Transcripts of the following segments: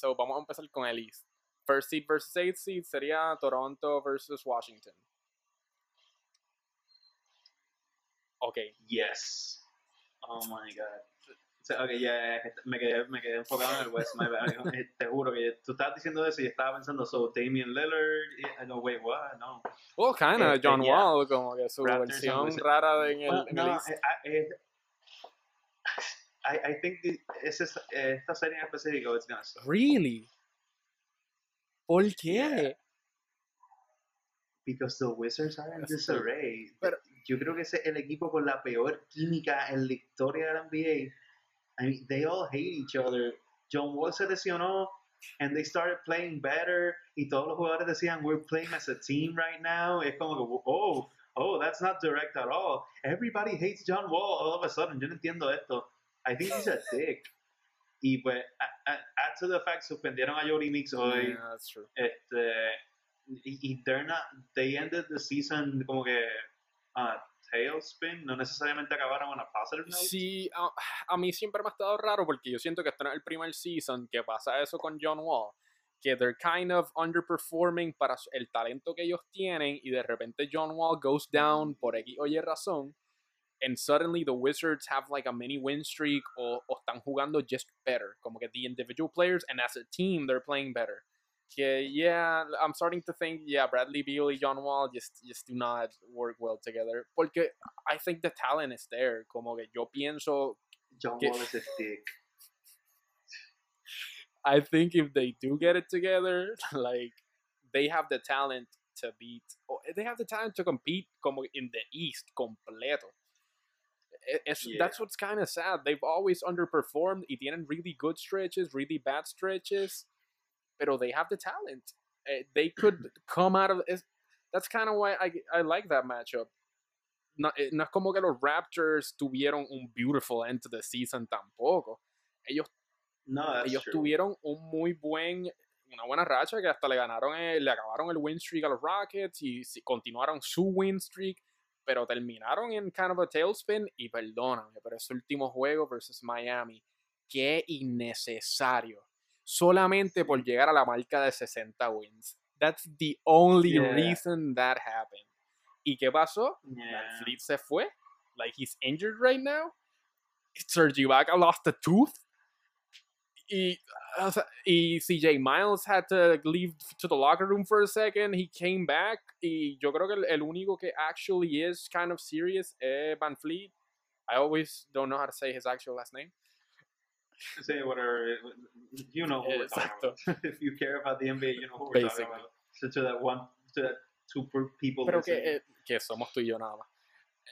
So, vamos a empezar con el East. First seed versus eighth seed sería Toronto versus Washington. Ok. Yes. Oh my god. Ok, ya, ya, me, quedé, me quedé enfocado en el West. my. Eh, Te juro que tú estabas diciendo eso y estaba pensando, so Damian Lillard. y- I go, wait, what? No. Well, kind of Este, John yeah. Wall, como que su Raptors versión rara de en el, Well, en el no, East. eh, ah, eh, I, I think the- ese es- eh, esta serie en específico it's gonna suck. Really? ¿Por qué? Yeah. Because the Wizards are in disarray. Pero- Yo creo que ese es el equipo con la peor química en la historia de la NBA. I mean, they all hate each other. John Wall se lesionó and they started playing better y todos los jugadores decían we're playing as a team right now. Es como que, oh, oh, that's not direct at all. Everybody hates John Wall all of a sudden. Yo no entiendo esto. I think he's a dick. Y pues, a- a- add to the fact, suspendieron a Jody Mix hoy. Yeah, that's true. Este, y, y they're not, they ended the season como que uh, tailspin, no necesariamente acabaron on a positive note. Sí, a, a mí siempre me ha estado raro porque yo siento que este no es el primer season que pasa eso con John Wall. Que they're kind of underperforming para el talento que ellos tienen y de repente John Wall goes down por X o Y razón. And suddenly the Wizards have like a mini win streak o, o están jugando just better. Como que the individual players and as a team they're playing better. Que yeah, I'm starting to think yeah, Bradley Beal y John Wall just, just do not work well together. Porque I think the talent is there. Como que yo pienso John que- Wall is a dick. I think if they do get it together, like they have the talent to beat, or they have the talent to compete como in the East completo. It- it's, That's what's kind of sad. They've always underperformed y tienen really good stretches, really bad stretches, pero they have the talent. Eh, They could come out of it. That's kind of why I, I like that matchup. No, eh, no es como que los Raptors tuvieron un beautiful end to the season tampoco. Ellos No, ellos true. tuvieron un muy buen una buena racha que hasta le ganaron el- le acabaron el win streak a los Rockets y si- continuaron su win streak pero terminaron en kind of a tailspin y perdóname pero ese último juego versus Miami qué innecesario. Solamente por llegar a la marca de 60 wins. That's the only Yeah. reason that happened. Y qué pasó Yeah. Fleet se fue. Like he's injured right now. Serge Ibaka lost a tooth. Y, y CJ Miles had to leave to the locker room for a second. He came back. Y yo creo que el, el único que actually is kind of serious es Van Fleet. I always don't know how to say his actual last name. Say whatever. You know who we're talking about. if you care about the NBA, you know who we're Basically. talking about. So to that one, to that two people. Pero que, eh, que somos tú y yo nada más.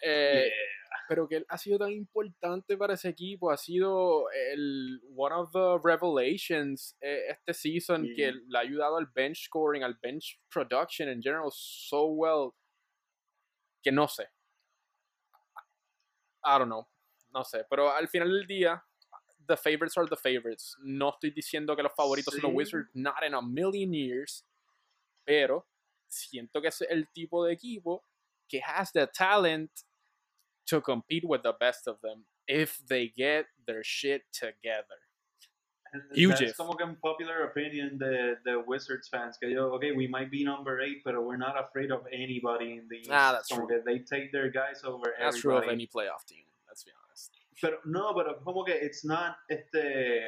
Eh, Yeah. Pero que él ha sido tan importante para ese equipo, ha sido el one of the revelations eh, este season que Sí. le ha ayudado al bench scoring, al bench production in general so well que no sé. I don't know, no sé, pero al final del día the favorites are the favorites. No estoy diciendo que los favoritos son los. Wizards, not in a million years, pero siento que es el tipo de equipo que has the talent to compete with the best of them if they get their shit together. Huge That's if. como que un popular opinion de, de Wizards fans. Que yo, okay, we might be number eight, but we're not afraid of anybody in the East. Ah, that's como true. they take their guys over That's true of any playoff team, let's be honest. Pero no, pero como que it's not este,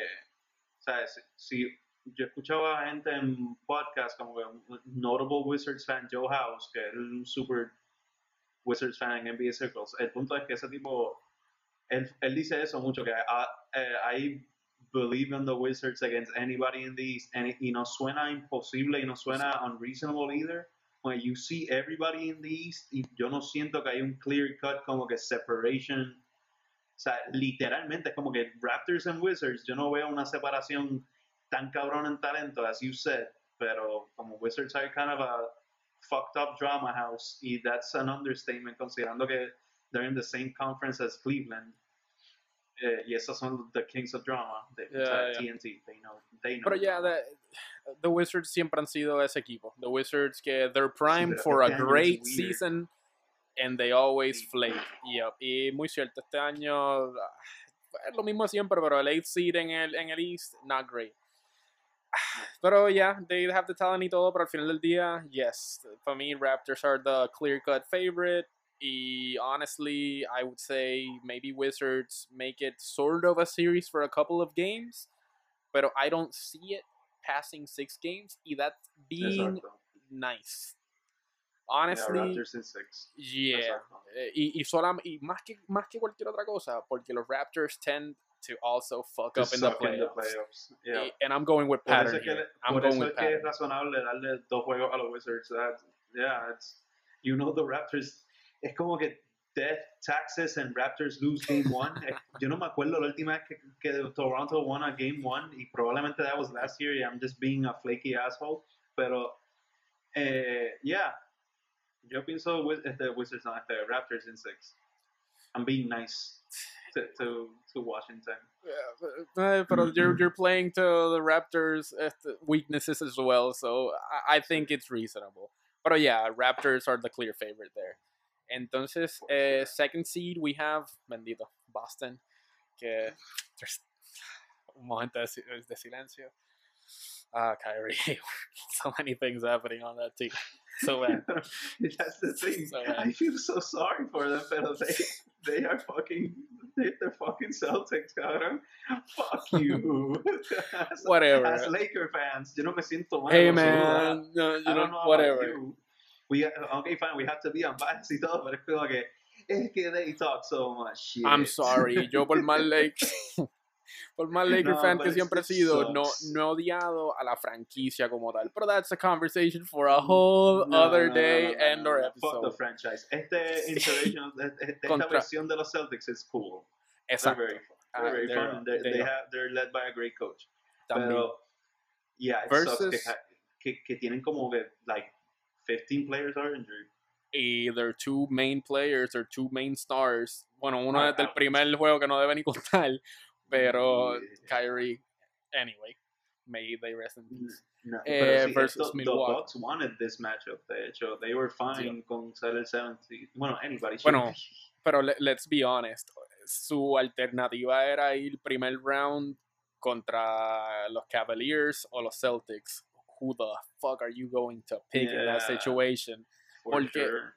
sabes, si yo escuchaba gente en podcast como que un notable Wizards fan Joe House, que es un super Wizards fan en NBA circles. El punto es que ese tipo él, él dice eso mucho que ah, eh, I believe in the Wizards against anybody in the East and, y no suena imposible y no suena unreasonable either. When you see everybody in the East y yo no siento que hay un clear cut como que separation o sea, literalmente es como que Raptors and Wizards, yo no veo una separación tan cabrón en talento, as you said, pero como Wizards are kind of a fucked up drama house, y that's an understatement considerando que they're in the same conference as Cleveland. Eh, y esos son the kings of drama, de, Yeah, yeah. TNT, they know, they know. Pero ya, drama. the, the Wizards siempre han sido ese equipo. The Wizards que they're primed for a este es great season and they always Sí. flake. Yep. Y muy cierto, este año ah, es lo mismo siempre, pero el 8 seed en el, en el East, not great. Pero yeah, they have the talent y todo, pero al final del día, yes, for me, Raptors are the clear-cut favorite. Y honestly, I would say maybe Wizards make it sort of a series for a couple of games, but I don't see it passing six games. Y that being Exacto. nice. Yeah, Honestly, Raptors in six. yeah. Exacto. Eh, Y, y, solam- y más, que, más que cualquier otra cosa, porque los Raptors tend to also fuck To up in the in the playoffs. Yeah. Y- And I'm going with Por eso pattern es que, here. le- I'm por going eso with que es pattern. razonable darle dos juegos a los Wizards. That, yeah, it's, you know the Raptors. Es como que Death, Taxes and Raptors lose game one. Eh, Yo no me acuerdo la última vez que, que Toronto won a game one y probablemente that was last year I'm just being a flaky asshole. Pero, eh, yeah, yo pienso este, Wizards, no, este, Raptors in six. I'm being nice to, to, to Washington. Yeah, but uh, you're you're playing to the Raptors' weaknesses as well, so I, I think it's reasonable. But yeah, Raptors are the clear favorite there. Entonces, eh, second seed we have bendito Boston, que there's un momento de, si- de silencio. Ah, Kyrie, so many things happening on that team. So bad. That's the thing. So. I feel so sorry for them, pero they, they are fucking, they, they're fucking Celtics, cabrón. Fuck you. as, Whatever. As Laker fans, yo no me siento mal. Hey man, no, you I know, don't know whatever. you. We, okay, fine, we have to be unbiased y todo, pero es como que, es que they talk so much shit. I'm sorry, yo por más Lake, por más Laker No, fan que siempre he sido, no, sucks. no he odiado a la franquicia como tal. Pero that's a conversation for a whole No, other day and or no. Fuck the episode. franchise. Este de- esta Contra- versión de los Celtics is cool. They're Exacto. very fun. Ah, They're very they're- fun. and They, they they are. have, they're led by a great coach. También. Pero, yeah, it sucks que, Versus- que, que tienen como que, like, 15 players are injured. Y their two main players, their two main stars. Bueno, uno desde el primer juego que no debe ni contar. Pero Yeah. Kyrie, anyway, may they rest in peace. No, Eh, sí, versus esto- the Milwaukee. Bucks wanted this matchup, de hecho. They were fine con ser el 70. Bueno, anybody should Bueno. Pero le- let's be honest, su alternativa era ir primer round contra los Cavaliers o los Celtics. Who the fuck are you going to pick in that situation? porque- sure.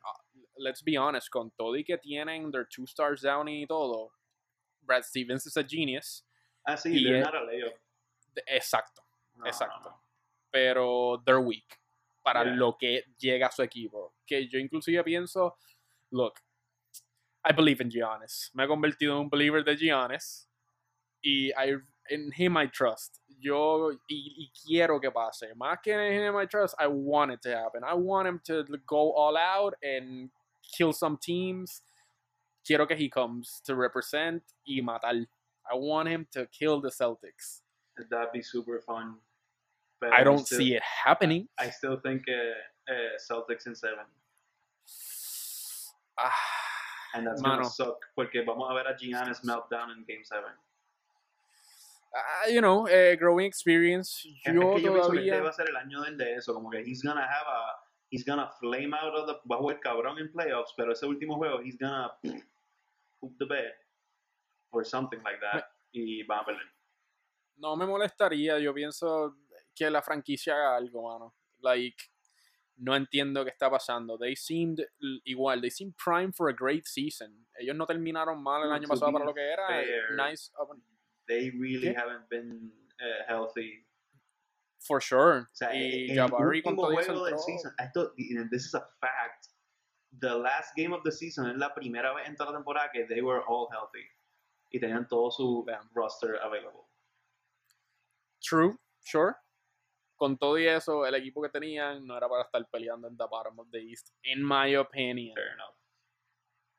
Let's be honest, con todo y que tienen their two stars down y todo, Brad Stevens is a genius. Ah, sí, y Exacto, No, exacto. no, no. pero they're weak para Yeah. lo que llega a su equipo. Que yo inclusive pienso, look, I believe in Giannis. Me he convertido en un believer de Giannis y I, in him I trust. Yo y, y quiero que pase. Más que en him I trust, I want it to happen. I want him to go all out and kill some teams. Quiero que he comes to represent y matar. I want him to kill the Celtics. That'd be super fun. But I don't still, see it happening. I still think uh, uh, Celtics in seven. Ah, And that's Mano. gonna suck. Porque vamos a ver a Giannis meltdown in game seven. ah, you know, eh, growing experience. Es que yo pienso que este todavía. va a ser el año del de eso, como que he's gonna have a he's gonna flame out of the va a jugar cabrón en playoffs, pero ese último juego he's gonna poop the bed or something like that y van a perder. No me molestaría. Yo pienso que la franquicia haga algo, mano. Like, no entiendo qué está pasando. They seemed igual. They seemed prime for a great season. Ellos no terminaron mal el año pasado para lo que era. fair. Nice, They really ¿Qué? haven't been uh, healthy. for sure. O sea, y el Jabari último juego del season, esto, and this is a fact, the last game of the season es la primera vez en toda la temporada que they were all healthy y tenían todo su Damn. roster available. True, sure. Con todo y eso, el equipo que tenían no era para estar peleando en the bottom of the East, in my opinion. Fair enough.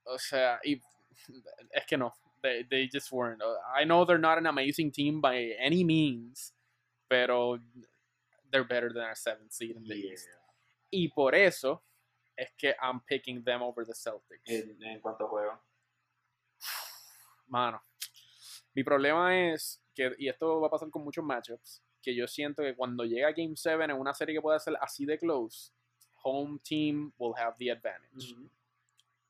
O sea, y, es que no. They, they just weren't. I know they're not an amazing team by any means, pero they're better than our seventh seed in the East. Y por eso es que I'm picking them over the Celtics. En, en cuanto a juego. Mano, mi problema es que, y esto va a pasar con muchos matchups, que yo siento que cuando llega Game 7 en una serie que puede ser así de close, home team will have the advantage.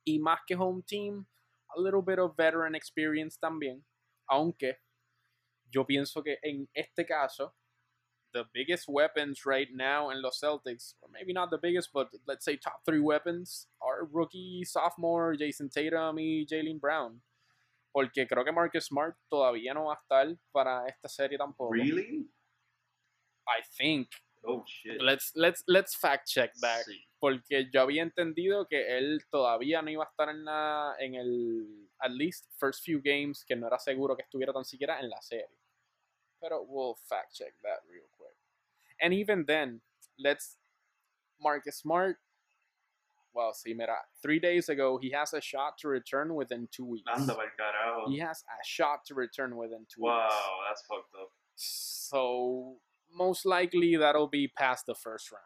Y más que home team, a little bit of veteran experience también, aunque yo pienso que en este caso, the biggest weapons right now in los Celtics, or maybe not the biggest, but let's say top three weapons, are rookie, sophomore, Jason Tatum y Jalen Brown. Porque creo que Marcus Smart todavía no va a estar para esta serie tampoco. Really? I think. Oh shit. Let's, let's, let's fact check that. Sí. Porque yo había entendido que él todavía no iba a estar en, la, en el, at least, first few games, que no era seguro que estuviera tan siquiera en la serie. Pero we'll fact check that real. And even then, let's, Marcus Smart, well, see, mira, three days ago, he has a shot to return within two weeks. Anda pa'l carajo. He has a shot to return within two Wow, weeks. Wow, that's fucked up. So most likely that'll be past the first round.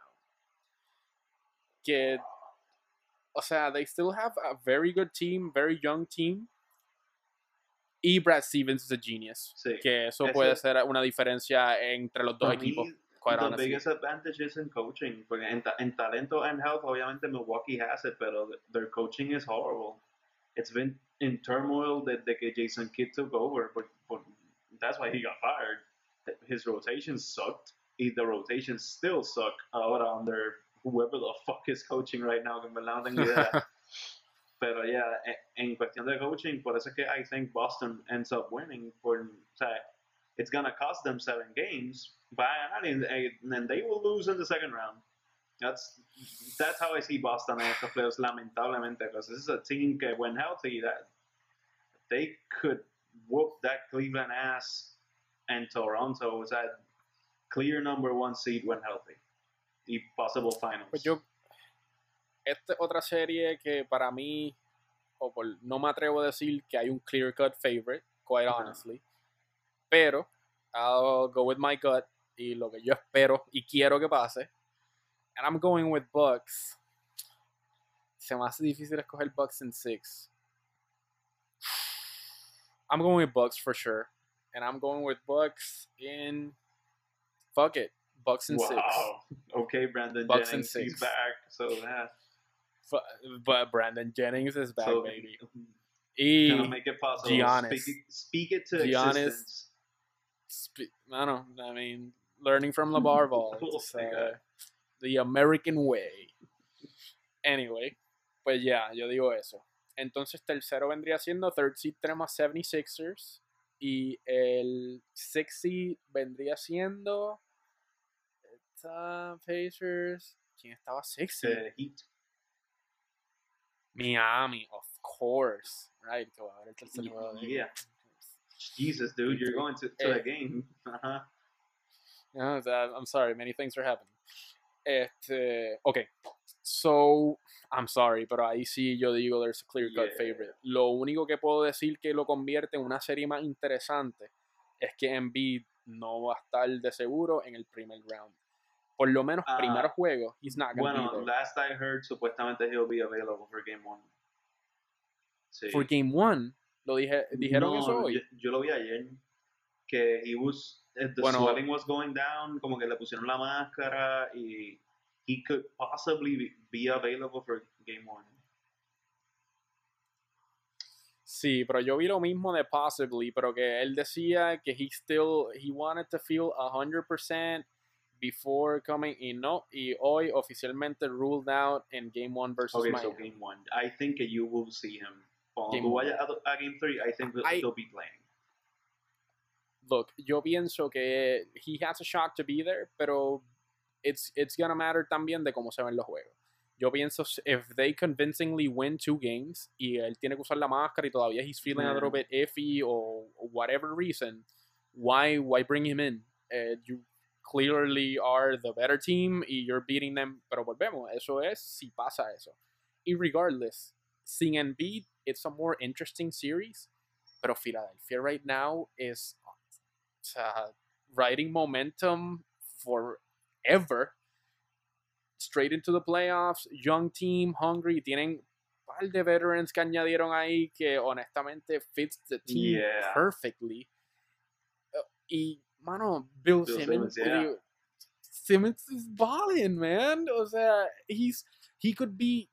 Que, o sea, they still have a very good team, very young team. Y Brad Stevens is a genius. Sí. Que eso Ese- puede ser una diferencia entre los dos mí, equipos. Quite the honestly. biggest advantage is in coaching. Ta- en talento and health, obviamente Milwaukee has it, pero th- their coaching is horrible. It's been in turmoil desde que Jason Kidd took over, but, but that's why he got fired. His rotation sucked. Y the rotation still suck ahora under whoever the fuck is coaching right now, que en verdad no tengo idea. Pero ya, yeah, en cuestión de coaching, por eso es que I think Boston ends up winning. Por, o sea, it's gonna cost them seven games, but and they will lose in the second round. That's that's how I see Boston en estos playoffs, lamentablemente, because this is a team that, when healthy, that they could whoop that Cleveland ass and Toronto was that clear number one seed when healthy. The possible finals. Pues yo, esta es otra serie que para mí, o por, no me atrevo a decir que hay un clear cut favorite, quite honestly. Pero, I'll go with my gut y lo que yo espero y quiero que pase. And I'm going with Bucks. Se me hace difícil escoger Bucks en six. I'm going with Bucks for sure. And I'm going with Bucks in. Fuck it. Bucks in six. wow. Okay, Brandon Bucks in Jennings, he's six. back. So yeah. Fu- But Brandon Jennings is back, so, baby. Mm-hmm. Gonna Y make it possible. Giannis. Speak, it- speak it to Giannis. existence. Spe- I don't know. I mean, learning from LeVar Ball. It's, uh, the American way. Anyway, pues ya, yo digo eso. Entonces, tercero vendría siendo third seed tenemos 76ers. Y el sixth seed vendría siendo. Pacers. ¿Quién estaba sixth? The Heat. Miami, of course. Right, que va a haber el tercer juego de Yeah. Jesus, dude, you're going to, to Eh. the game. No, that- I'm sorry, many things are happening. Este, ok, so, I'm sorry, pero ahí sí yo digo there's a clear cut Yeah. favorite. Lo único que puedo decir que lo convierte en una serie más interesante es que Embiid no va a estar de seguro en el primer round. Por lo menos, Ah, primeros juegos, he's not going to Bueno, be there. last I heard, supuestamente he'll be available for game one. Sí. For game one, lo dije, dijeron no, eso hoy. Yo, yo lo vi ayer. Que he was, eh, the Bueno. swelling was going down, como que le pusieron la máscara y he could possibly be, be available for game one. Sí, pero yo vi lo mismo de Possibly, pero que él decía que he still, he wanted to feel 100% before coming in, no, y hoy oficialmente ruled out en Game 1 versus Okay, so game one. I think you will see him. Cuando Game tú one. vayas a, a game three, I think I- he'll be playing. Look, yo pienso que he has a shot to be there, pero it's, it's gonna matter también de cómo se ven los juegos. Yo pienso, if they convincingly win two games y él tiene que usar la máscara y todavía he's feeling a little Yeah. bit iffy or whatever reason, why why bring him in? Eh, you clearly are the better team y you're beating them, pero volvemos, eso es si pasa eso. Y regardless, sin Embiid, it's a more interesting series, pero Philadelphia right now is sea, riding momentum forever. Straight into the playoffs, young team, hungry, tienen par de veterans que añadieron ahí que honestamente fits the team Yeah. perfectly. Uh, Y, mano, Bill, Bill Simmons, Simmons, yeah. Simmons is balling, man. O sea, he's he could be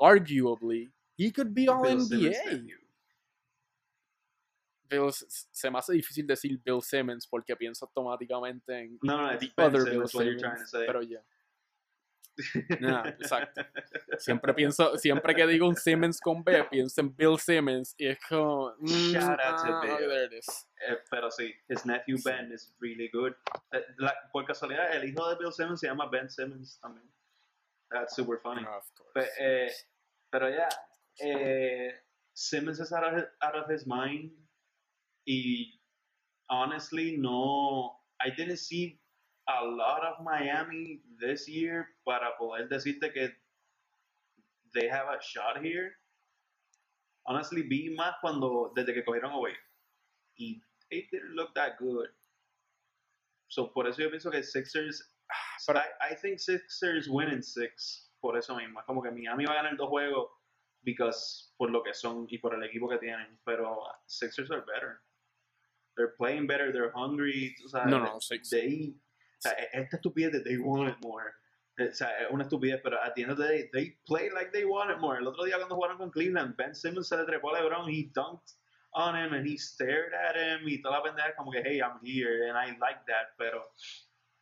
arguably he could be all Bill NBA. Bill, se me hace difícil decir Bill Simmons porque pienso automáticamente en No, no, other Simmons, Bill Simmons, pero ya. Nah, exacto. Siempre pienso, siempre que digo un Simmons con B, pienso en Bill Simmons y es como. mm, Shout out to ah, Bill. okay, there it is. Eh, pero sí, his nephew Ben is really good. Eh, la- por casualidad, el hijo de Bill Simmons se llama Ben Simmons también. That's super funny. No, course. Pe- eh, pero ya, eh, Simmons is out of, his, out of his mind. Y honestly, no, I didn't see a lot of Miami this year para poder decirte que they have a shot here. Honestly, vi más cuando, desde que cogieron away. Y they didn't look that good. So, por eso yo pienso que Sixers, pero- I, I think Sixers win in six. Por eso mismo. Es como que Miami va a ganar dos juegos because, por lo que son y por el equipo que tienen. Pero Sixers are better. They're playing better, they're hungry. O sea, No, no, Six- they, o sea, e- esta estupidez de they want it more. O sea, es una estupidez, pero at the end of the day, they play like they want it more. El otro día cuando jugaron con Cleveland, Ben Simmons se le trepó a LeBron, he dunked on him and he stared at him y toda la pendeja como que, hey, I'm here and I like that, pero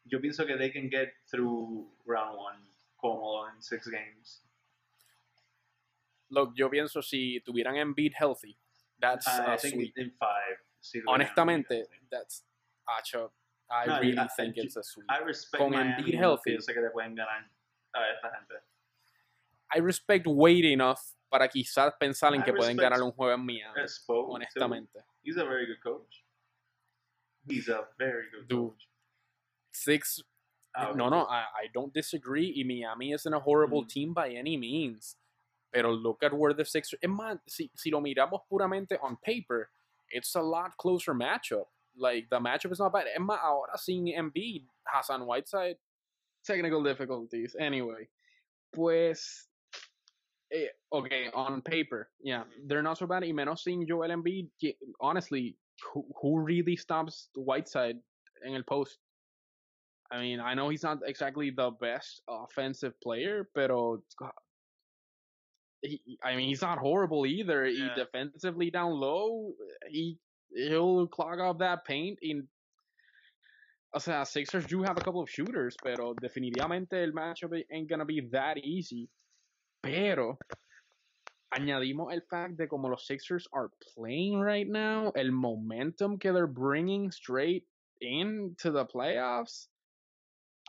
yo pienso que they can get through round one cómodo en six games. Look, yo pienso si tuvieran Embiid healthy, that's I a think sweep. in five. Honestamente, that's acho, I No, really I- think I- it's a sweep. I respect con Embiid healthy. pienso que le pueden ganar a esta gente. I respect Wade enough para quizás pensar en I que pueden ganar un juego en Miami, too. honestamente. He's a very good coach. He's a very good Dude. coach. Six, Ah, no, no, I, I don't disagree. Miami isn't a horrible Mm. team by any means. Pero look at where the Sixers. Es más, si, si lo miramos puramente on paper, it's a lot closer matchup. Like, the matchup is not bad. Es más, ahora sin Embiid, Hassan Whiteside, technical difficulties. Anyway, pues. Eh, okay, on paper, yeah, they're not so bad. Y menos sin Joel Embiid. Honestly, who, who really stops Whiteside en el post? I mean, I know he's not exactly the best offensive player, pero ah, he, I mean, he's not horrible either. He defensively down low, he he'll clog up that paint. In, o sea, Sixers do have a couple of shooters, pero definitivamente el matchup ain't gonna be that easy. Pero añadimos el fact de como los Sixers are playing right now, el momentum que they're bringing straight into the playoffs.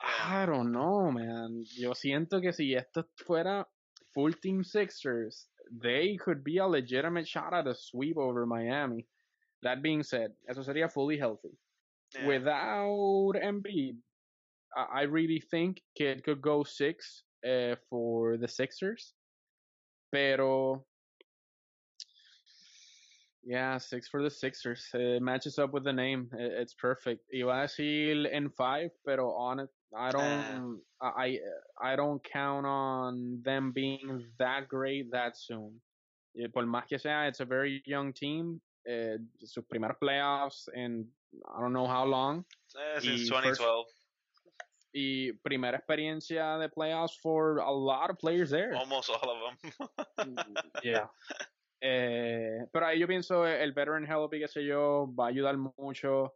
I don't know, man. Yo siento que si esto fuera full team Sixers, they could be a legitimate shot at a sweep over Miami. That being said, eso sería fully healthy. Yeah. Without Embiid, I, I really think it could go six uh, for the Sixers. Pero, yeah, six for the Sixers. It matches up with the name. It's perfect. Iba a decir en five, pero on it, I don't, I, I I don't count on them being that great that soon. Eh, Por más que sea, it's a very young team. Eh, sus primeros playoffs in I don't know how long. Eh, since Y first- 2012. Y primera experiencia de playoffs for a lot of players there. Almost all of them. Yeah. Eh, pero ahí yo pienso el veteran help y qué sé yo va a ayudar mucho.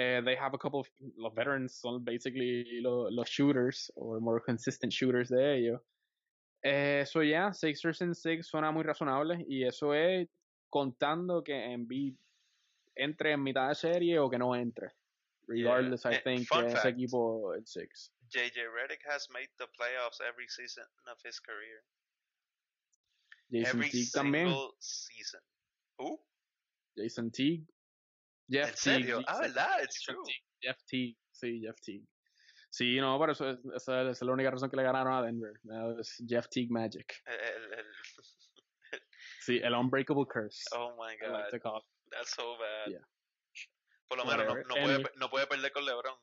Eh, they have a couple of los veterans son basically lo- los shooters or more consistent shooters de ellos. Eh, so yeah, Sixers and Six suena muy razonable y eso es contando que Embiid entre en mitad de serie o que no entre. Regardless, I Eh, think fun que ese fact. equipo es Six. JJ Redick has made the playoffs every season of his career. Jason every Teague single también. season. Who? Jason Teague. Jeff ¿En serio? Teague. Ah, Jason- ¿verdad? It's Jeff true. Jeff Teague, sí, Jeff Teague. Sí, no, pero eso es, esa es la única razón que le ganaron a Denver. Es Jeff Teague Magic. El- el- el- Sí, el Unbreakable Curse. oh my god. like. That's so bad. Yeah. Por lo menos no, no, puede, Anyway. no puede perder con LeBron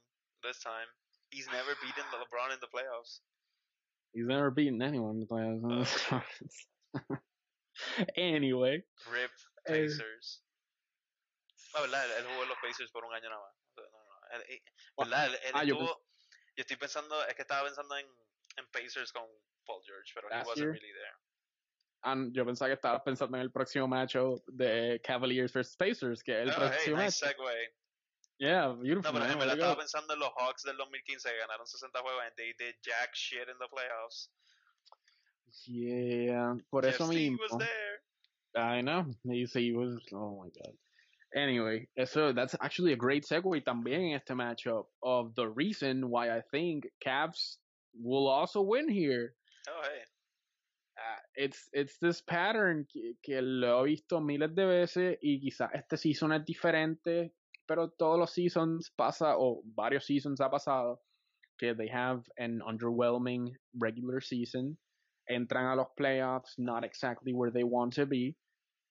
this time. He's never beaten LeBron in the playoffs. He's never beaten anyone in the playoffs. anyway, Rip Eh. Pacers. Ah, ¿verdad? Él, él jugó en los Pacers por un año nada más. No, no. Él- ¿Verdad? Él, ah, yo estuvo... Yo estoy pensando... Es que estaba pensando en, en Pacers con Paul George, pero he wasn't year? really there. And yo pensaba que estabas pensando en el próximo matchup de Cavaliers vs Pacers, que es el Oh, hey, próximo nice match. segue. Yeah, beautiful. No, pero en verdad estaba pensando en los Hawks del 2015 que ganaron 60 juegos and they did jack shit in the playoffs. Yeah, por Jeff eso mismo. I know. He, he was. Oh my god. Anyway, so that's actually a great segue también en este matchup of the reason why I think Cavs will also win here. Oh, hey. Uh, it's it's this pattern que, que lo he visto miles de veces y quizás este season es diferente, pero todos los seasons pasa o varios seasons ha pasado que they have an underwhelming regular season, entran a los playoffs not exactly where they want to be,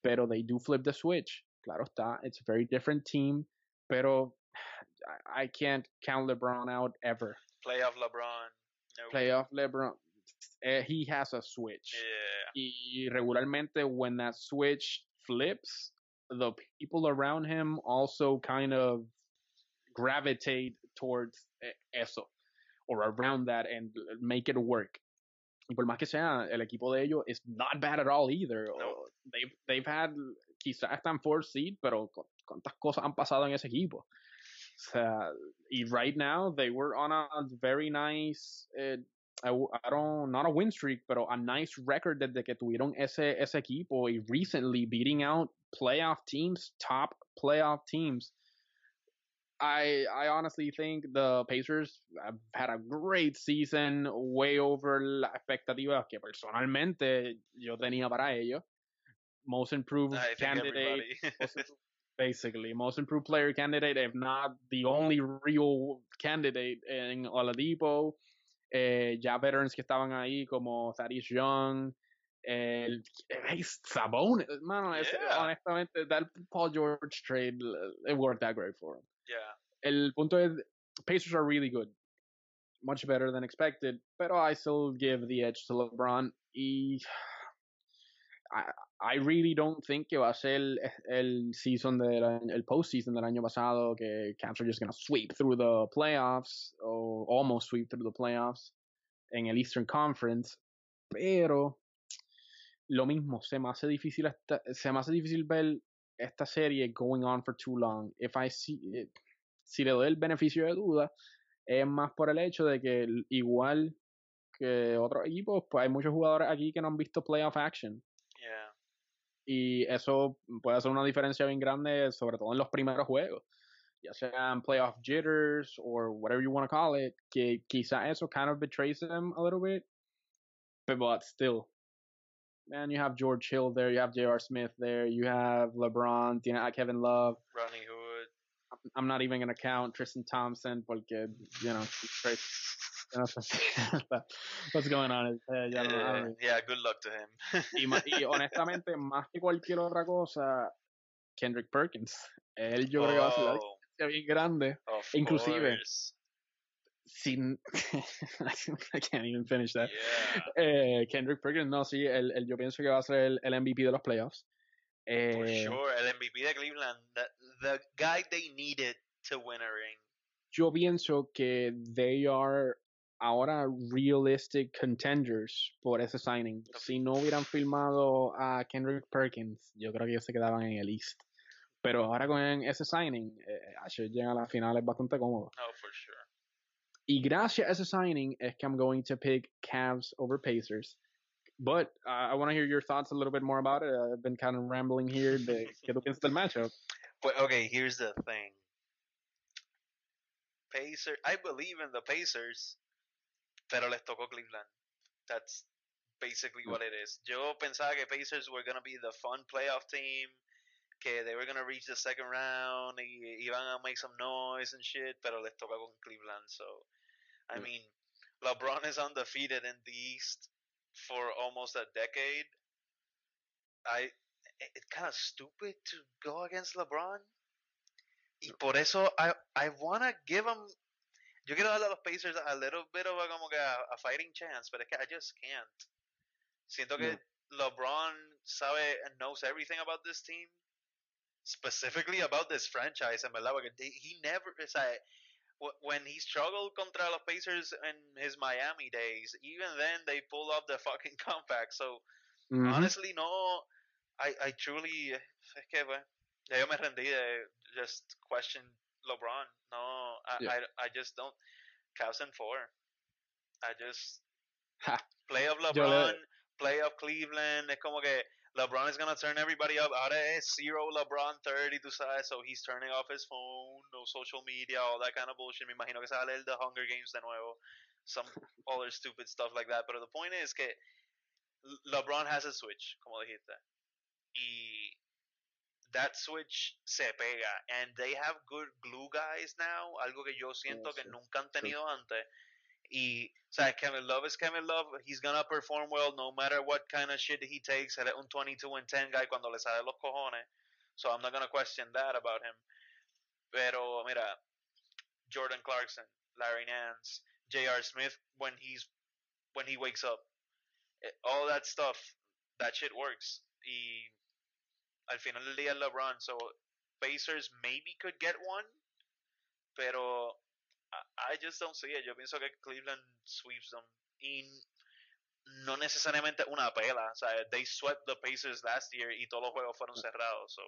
pero they do flip the switch. Claro está, it's a very different team, pero I, can't count LeBron out ever. Playoff LeBron. No. Playoff LeBron, eh, he has a switch. Yeah. Y regularmente when that switch flips, the people around him also kind of gravitate towards eso or around that and make it work. Y por más que sea, el equipo de ellos is not bad at all either. No. They've, they've had, quizás están fourth seed, pero cu- cuántas cosas han pasado en ese equipo. O sea, y right now they were on a very nice, eh, I, don't, not a win streak, pero a nice record desde que tuvieron ese, ese equipo y recently beating out playoff teams, top playoff teams. I I honestly think the Pacers have had a great season, way over las expectativas que personalmente yo tenía para ellos. Most improved candidate, most improved- basically most improved player candidate, if not the only real candidate en Oladipo. Eh, ya veterans que estaban ahí como Thaddeus Young, el hey, Sabonis, mano, Yeah. honestamente, that Paul George trade, it worked out great for him. yeah. El punto es, Pacers are really good. Much better than expected, pero I still give the edge to LeBron. Y I, I really don't think que va a ser el, season del el postseason del año pasado que Cavs are just going to sweep through the playoffs or almost sweep through the playoffs en el Eastern Conference, pero lo mismo se me hace difícil esta- se me hace difícil ver esta serie going on for too long. If I see it, si le doy el beneficio de duda, es más por el hecho de que igual que otros equipos, pues hay muchos jugadores aquí que no han visto playoff action. Y eso puede hacer una diferencia bien grande, sobre todo en los primeros juegos. Ya sean playoff jitters or whatever you want to call it, que quizá eso kind of betrays them a little bit. But still, man, you have George Hill there, you have J.R. Smith there, you have LeBron, tiene a Kevin Love. Ronnie Hood. I'm not even gonna count Tristan Thompson porque you know he's crazy. What's going on. Eh, ya no- don't Yeah, good luck to him. y, y honestamente más que cualquier otra cosa, Kendrick Perkins. Él yo creo que va a ser la Oh, diferencia bien grande. Inclusive. course. Sin I can't even finish that. Yeah, Eh, Kendrick Perkins, no, sí, él, él- yo pienso que va a ser el, el MVP de los playoffs. for Eh, sure. El MVP de Cleveland, the, the guy they needed to win a ring. yo pienso que they are ahora realistic contenders por ese signing. Si no hubieran filmado a Kendrick Perkins, yo creo que ellos se quedaban en el East. Pero ahora con ese signing, eh, Asher llega a las finales bastante cómodo. Oh, for sure. Y gracias a ese signing es que I'm going to pick Cavs over Pacers. But uh, I want to hear your thoughts a little bit more about it. I've been kind of rambling here. De, ¿Qué tú piensas del matchup? But okay, here's the thing. Pacers, I believe in the Pacers, pero les tocó Cleveland. That's basically what it is. Yo pensaba que Pacers were gonna be the fun playoff team, que they were gonna reach the second round y iban a make some noise and shit, pero les toca con Cleveland. So, I Mm. mean, LeBron is undefeated in the East for almost a decade. I it's kind of stupid to go against LeBron. Y por eso I I wanna give him yo quiero darle a los Pacers a little bit of a, como que a, a fighting chance, pero es que I just can't. Siento que LeBron sabe and knows everything about this team, specifically about this franchise, en verdad, porque he never, o sea, wh- when he struggled contra los Pacers in his Miami days, even then they pulled off the fucking comeback. So Mhm. Honestly, no. I, I truly. Es que, pues, ya yo me rendí de just question LeBron. No, I, Yeah. I, I just don't. Cavs in four. I just. Ha. Playoff Yo LeBron, le- playoff Cleveland. Es como que LeBron is gonna turn everybody up. Ahora es zero LeBron 30, tú sabes. So he's turning off his phone, no social media, all that kind of bullshit. Me imagino que a leer The Hunger Games de nuevo. Some other stupid stuff like that. But the point is que LeBron has a switch, como dijiste. Y that switch se pega. And they have good glue guys now, algo que yo siento que sí, nunca han tenido antes. Y, o sea, Kevin Love is Kevin Love. He's gonna perform well no matter what kind of shit he takes. Él es un 22 and 10 guy cuando le sale los cojones. So I'm not gonna question that about him. Pero, mira, Jordan Clarkson, Larry Nance, J.R. Smith when he's when he wakes up. Eh, All that stuff, that shit works. Y al final del día LeBron, so Pacers maybe could get one, pero I- I just don't see it. Yo pienso que Cleveland sweeps them. Y no necesariamente una pela. O sea, they swept the Pacers last year y todos los juegos fueron cerrados. So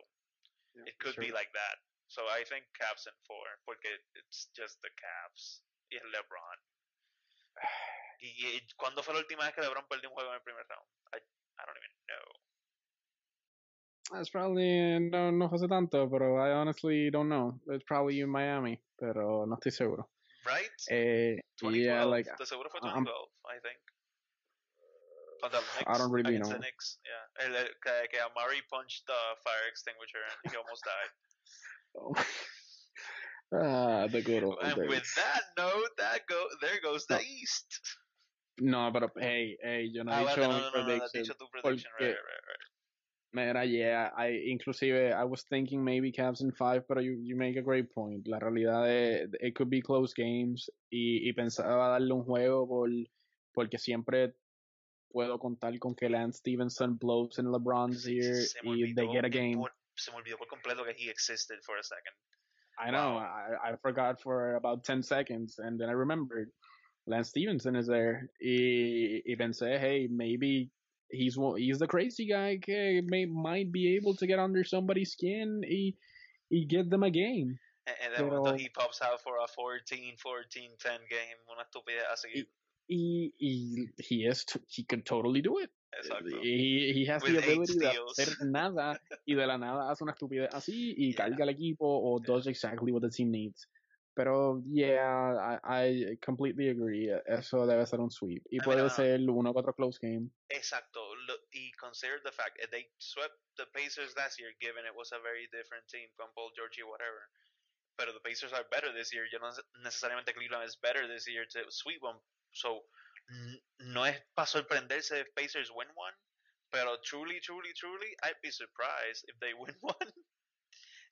Yeah, it could be like that. So I think Cavs in four, porque it's just the Cavs y es LeBron. Y, y ¿cuándo fue la última vez que LeBron perdió un juego en el primer round? I, I don't even know. It's probably no, no hace tanto, pero I honestly don't know. It's probably in Miami, pero no estoy seguro. Right? Eh, 2012. yeah, like de seguro fue I'm- 2012, I think. Contra los I don't really against the know. Knicks, yeah. El, el- que, que Amar'e punched the fire extinguisher and he almost died. ah, the good old and with days. that note, that go there goes the East. No, pero hey, hey, yo no Ah, he vale, dicho no, no, no, no, prediction. dicho tu prediction, porque- right, right, right. Mira, yeah, I inclusive I was thinking maybe Cavs in five, pero you, you make a great point. La realidad es it could be close games y, y pensaba darle un juego por porque siempre puedo contar con que Lance Stephenson blows in LeBron's ear Se me y they get a game. por- se me olvidó por completo que he existed for a second. I know. Wow. I, I forgot for about 10 seconds and then I remembered Lance Stephenson is there. Y, y pensé, hey, maybe he's he's the crazy guy que may, might be able to get under somebody's skin He y get them a game. And, and then Pero- he pops out for a 14, 14, 10 game, una estupidez así. Y, y he is t- he could totally do it. Exacto. He, he has the With eight ability de steals. hacer nada y de la nada hace una estupidez así y Yeah. carga al equipo o does exactly what the team needs. Pero, yeah, I, I completely agree. Eso debe ser un sweep. Y I puede mean, ser uno que otro close game. Exacto. Y consider the fact that they swept the Pacers last year, given it was a very different team con Paul George y whatever. But the Pacers are better this year. Yo no necesariamente Cleveland is better this year to sweep them. So, no es para sorprenderse if Pacers win one. Pero truly, truly, truly, I'd be surprised if they win one.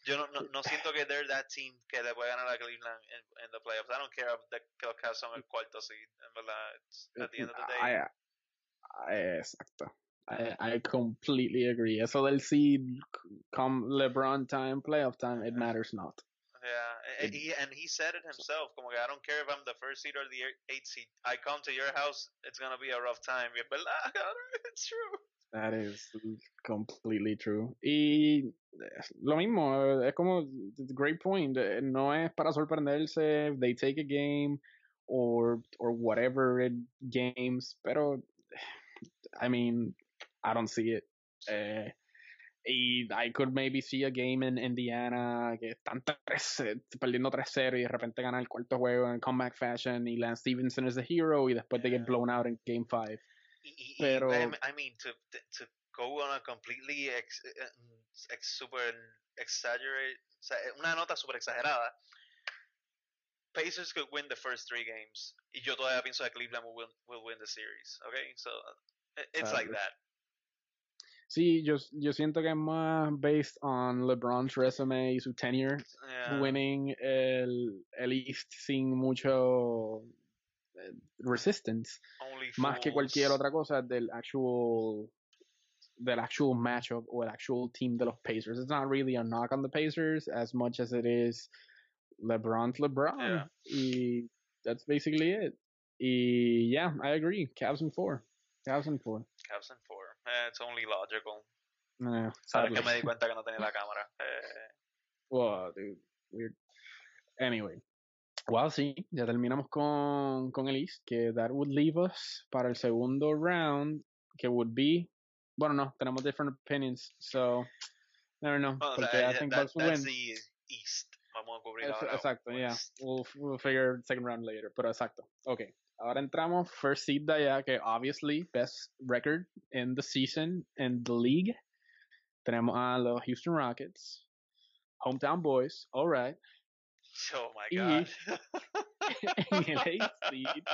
Yo no, no, eh, no siento que they're that team que le puede ganar a Cleveland en, en the playoffs. I don't care if the, que los Cavs son el cuarto seed. En verdad, it's, at the end of the day. I, I- exacto. I, I completely agree. Eso del seed, come LeBron time, playoff time, it matters not. Yeah, and he and he said it himself. Como que I don't care if I'm the first seed or the eight- eighth seed. I come to your house, it's gonna be a rough time. Y es verdad, it's true. That is completely true. Y lo mismo, es como, great point, eh, no es para sorprenderse, if they take a game or, or whatever it, games, pero, I mean, I don't see it. Eh, y I could maybe see a game in Indiana que están tres, eh, perdiendo 3-0 y de repente gana el cuarto juego en comeback fashion y Lance Stephenson is the hero y después they get blown out in game 5. Y, y, y, Pero- I mean- I mean, to to go on a completely ex, eh, ex, super exaggerate, o una nota super exagerada. Pacers could win the first three games. Y yo todavía pienso que Cleveland will will win the series. Okay, so it- it's like that. Sí, yo, yo siento que es más based on LeBron's resume y su tenure Yeah. winning el, el East sin mucho eh, resistance, Only más que cualquier otra cosa del actual del actual matchup o el actual team de los Pacers. It's not really a knock on the Pacers as much as it is LeBron's LeBron. Yeah. Y that's basically it. Y yeah, I agree. Cavs and four. Cavs and four. Cavs and four. Eh, it's only logical. Eh, Ahora sadly. que me di cuenta que no tenía la cámara. Eh, Wow, dude, weird. Anyway, well, sí, ya terminamos con, con el East, que that would leave us para el segundo round, que would be, bueno, no, tenemos different opinions, so, never know, o porque sea, I think that- that's win. the East. Vamos a cubrir Es- ahora. exacto, yeah, West. we'll, we'll figure second round later, pero exacto, okay. Ahora entramos first seed de allá, que obviously best record in the season in the league. Tenemos a los Houston Rockets, hometown boys, all right. Oh my god. en el seed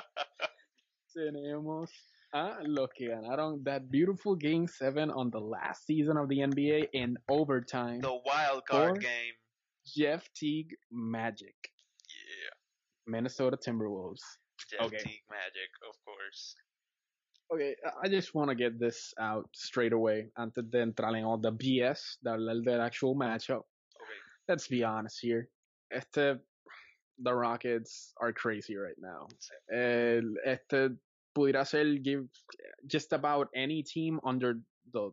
tenemos a ah, los que ganaron that beautiful game seven on the last season of the NBA in overtime. the wild card game. Jeff Teague Magic, Yeah. Minnesota Timberwolves. Jeff Okay. Teague Magic, of course. Okay, I- I just want to get this out straight away antes de entrar en all the BS, de hablar del actual matchup. Okay. Let's be honest here. Este, the Rockets are crazy right now. El- este pudiera ser give just about any team under the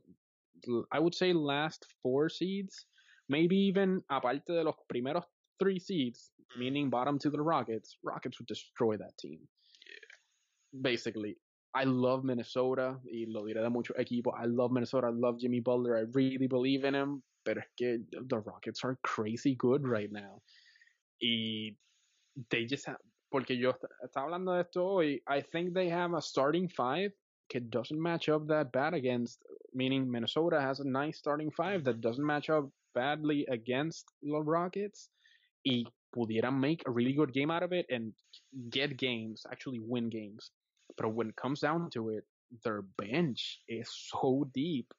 I would say last four seeds, maybe even aparte de los primeros three seeds, Mm. meaning bottom to the Rockets, Rockets would destroy that team. Basically, I love Minnesota y lo diré de muchos equipos. I love Minnesota. I love Jimmy Butler. I really believe in him. But es que the Rockets are crazy good right now. Y they just have, porque yo est- estaba hablando de esto hoy, I think they have a starting five que doesn't match up that bad against, meaning Minnesota has a nice starting five that doesn't match up badly against the Rockets. Y pudieran make a really good game out of it and get games, actually win games. But when it comes down to it, their bench is so deep.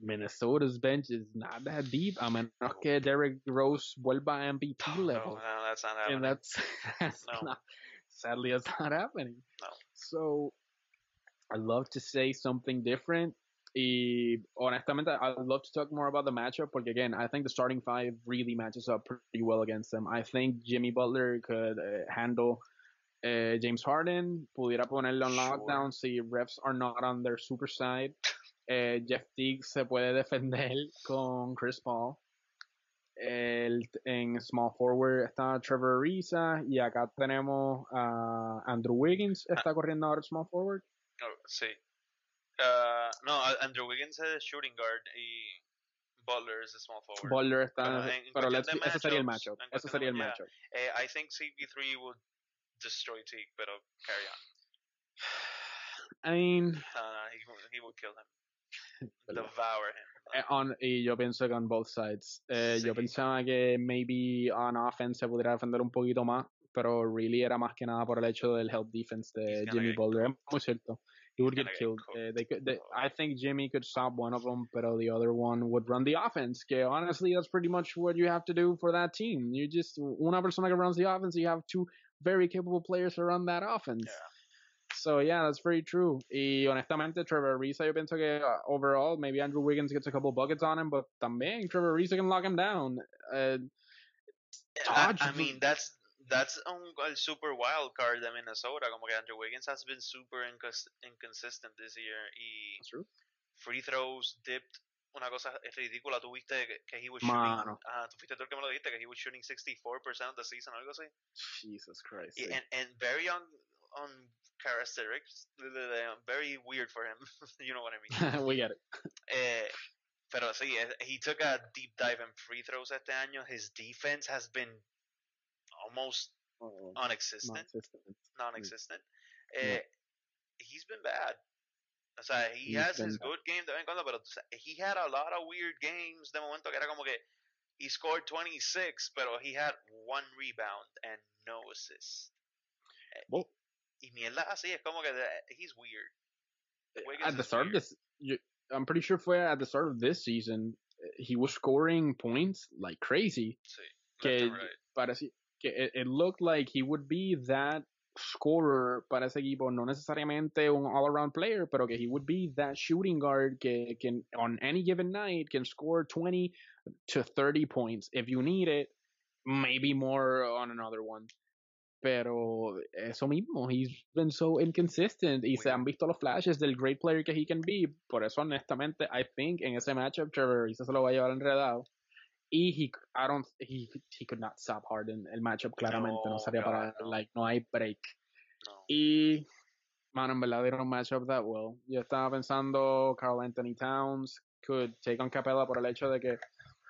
Minnesota's bench is not that deep. I'm a menos que Derrick Rose vuelva MVP No, level. no, that's not happening. and that's, that's No. not, sadly, it's not happening. No. So, I love to say something different. Y honestamente, I'd love to talk more about the matchup porque again, I think the starting five really matches up pretty well against them. I think Jimmy Butler could uh, handle uh, James Harden, pudiera ponerlo on Sure. lockdown si refs are not on their super side. Eh, Jeff Teague se puede defender con Chris Paul. El, en small forward está Trevor Ariza y acá tenemos a Andrew Wiggins, está corriendo ahora small forward. Oh, sí. Uh, no, Andrew Wiggins es shooting guard y Butler es a small forward. Butler está, Pero en- en pero let's be- ese sería el matchups, matchup. Ese sería el yeah. matchup. Eh, I think CP3 would destroy Teague, pero carry on. I mean, No, no, he, he would kill him. Devour him. eh, on, y yo pienso que on both sides. Eh, Yo Sí. pensaba que maybe on offense se pudiera defender un poquito más, pero really era más que nada por el hecho del help defense de Jimmy Butler. Es muy cierto. He would get gonna get killed. cooked. Eh, they could, they, I think Jimmy could stop one of them, pero the other one would run the offense. Que honestly, that's pretty much what you have to do for that team. You just una persona que runs the offense, you have two very capable players to run that offense. Yeah. So yeah, that's very true. Y honestamente, Trevor Ariza, yo pienso que uh, overall, maybe Andrew Wiggins gets a couple buckets on him, but también Trevor Ariza can lock him down. Uh, I, I mean, that's that's un, el super wild card de Minnesota. Como que Andrew Wiggins has been super incons- inconsistent this year. Y that's true. free throws dipped. Una cosa ridícula. Tuviste que, que he was Mano. shooting. Ah, tú fuiste tú el que me lo dijiste, que he was shooting 64% of the season, algo así. Jesus Christ. Y- and, and very un, uncharacteristic. Very weird for him. you know what I mean. we get it. Eh, pero sí, eh, he took a deep dive in free throws este año. His defense has been almost Oh, non-existent. non-existent. Non-existent. Yeah. Eh, he's been bad. O sea, he He's has his bad. good game de vez en cuando, pero o sea, he had a lot of weird games de momento que era como que he scored 26, pero he had one rebound and no assist. Well, y mierda así, es como que he's weird. Wiggins at the start of this, I'm pretty sure fue at the start of this season, uh, he was scoring points like crazy. Sí, Que right. parecía que it, it looked like he would be that scorer para ese equipo, no necesariamente un all-around player, pero que he would be that shooting guard que can on any given night can score 20 to 30 points if you need it, maybe more on another one. Pero eso mismo, he's been so inconsistent y se han visto los flashes del great player que he can be. Por eso, honestamente, I think en ese matchup Trevor Ariza se lo va a llevar enredado. Y he, I don't, he, he could not stop Harden. El matchup claramente no, No, sería para, no. like, no hay break. No. Y, mano, en verdad, they don't match up that well. Yo estaba pensando Carl Anthony Towns could take on Capella por el hecho de que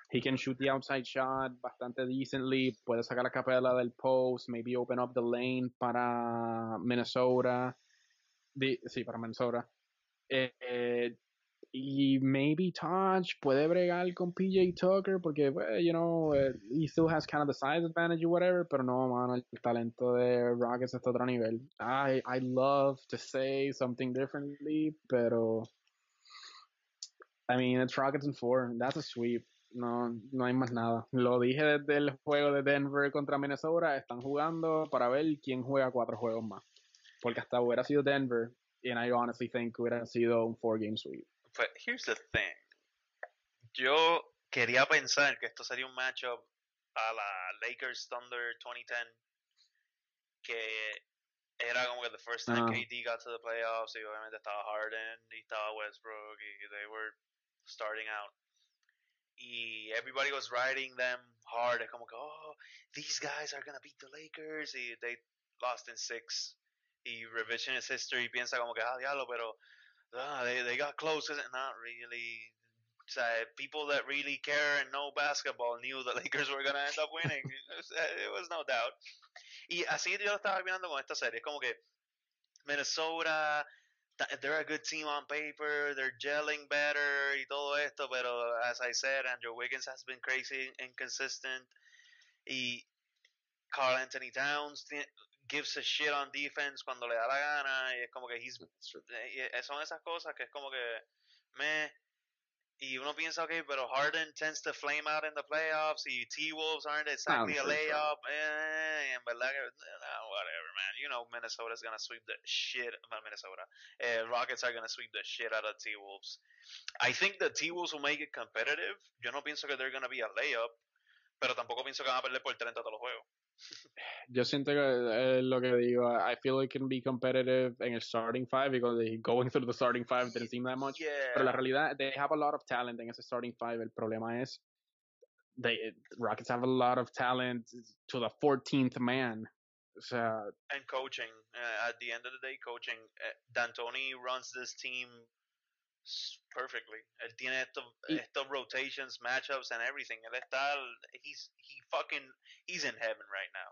he can shoot the outside shot bastante decently, puede sacar a Capela del post, maybe open up the lane para Minnesota. Di- sí, para Minnesota. Eh, eh, y maybe Taj puede bregar con PJ Tucker porque, well, you know, eh, he still has kind of the size advantage or whatever, pero no, mano, el talento de Rockets está otro nivel. I, I love to say something differently, pero I mean, it's Rockets and four. That's a sweep. No, no hay más nada. Lo dije desde el juego de Denver contra Minnesota. Están jugando para ver quién juega cuatro juegos más. Porque hasta hubiera sido Denver. And I honestly think hubiera sido un four game sweep. But here's the thing. Yo quería pensar que esto sería un matchup a la Lakers Thunder 2010 que era como que the first time Ah. KD got to the playoffs y obviamente estaba Harden y estaba Westbrook y they were starting out y everybody was riding them hard como que oh these guys are gonna beat the Lakers y they lost in six y revisionist history piensa como que ah diablo pero ah, they, they got close not really o sea, people that really care and know basketball knew the Lakers were gonna end up winning. It was, no doubt. Y así yo lo estaba mirando con esta serie. Como que Minnesota, ta- they're a good team on paper, they're gelling better y todo esto, pero as I said, Andrew Wiggins has been crazy inconsistent. Y Carl Anthony Towns gives a shit on defense cuando le da la gana y es como que he's eh, eh, son esas cosas que es como que me y uno piensa ok pero Harden tends to flame out in the playoffs y T-Wolves aren't exactly a layup eh, en verdad que nah, whatever man. You know Minnesota's gonna sweep the shit not Minnesota eh, Rockets are gonna sweep the shit out of T-Wolves. I think the T-Wolves will make it competitive. Yo no pienso que they're gonna be a layup pero tampoco pienso que van a perder por 30 todos los juegos Yo siento que eh, lo que digo, I feel it can be competitive in a starting five because going through the starting five didn't seem that much. yeah Pero la realidad, they have a lot of talent en ese starting five. El problema es, they, Rockets have a lot of talent to the 14th man. O sea, and coaching. Uh, at the end of the day, coaching. Uh, D'Antoni runs this team perfectly. Él tiene estos, Y- estos rotations, matchups, and everything. Él está, he's, he fucking, he's in heaven right now.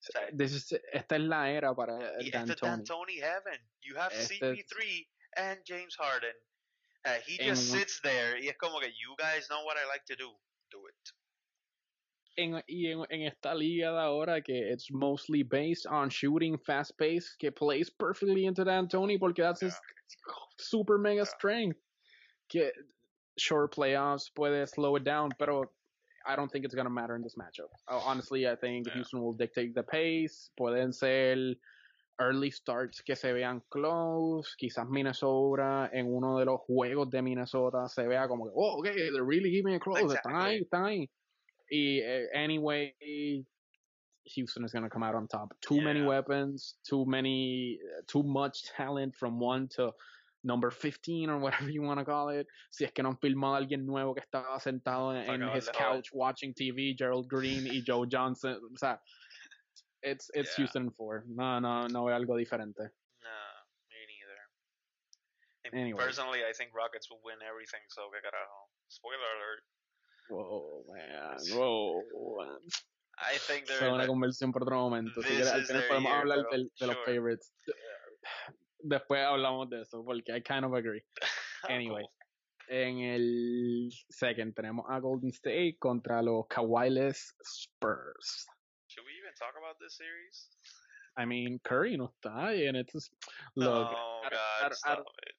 O sea, this is, esta es la era para y Dan este Tony. D'Antoni heaven. You have Este- CP3 and James Harden. Uh, he just un- sits there y es como que you guys know what I like to do. Do it. En, y en, en esta liga de ahora que it's mostly based on shooting fast pace que plays perfectly into D'Antoni porque that's his super mega strength. Que short playoffs puede slow it down, pero I don't think it's gonna matter in this matchup. Uh, honestly, I think Yeah. Houston will dictate the pace. Pueden ser early starts que se vean close. Quizás Minnesota en uno de los juegos de Minnesota se vea como que, oh, okay, they're really keeping it close. Están ahí, Exactly. están ahí. Y eh, anyway, Houston is gonna come out on top. Too many weapons, too many, too much talent from one to number 15 or whatever you want to call it. Si es que no han filmado a alguien nuevo que estaba sentado en, en his couch watching TV, Gerald Green y Joe Johnson. O sea, it's, it's Yeah. Houston 4. No, no, no veo algo diferente. No, me neither. And Anyway. Personally, I think Rockets will win everything, so que carajo. Spoiler alert. Whoa, man. Whoa. I think Será una conversión por otro momento. Si quieres, al final podemos year, hablar de los sure. favorites. Después hablamos de eso, porque I kind of agree. Anyway, Cool. en el second tenemos a Golden State contra los Kawhi-less Spurs. Should we even talk about this series? I mean, Curry no está and it's look, oh I- God, I- stop it.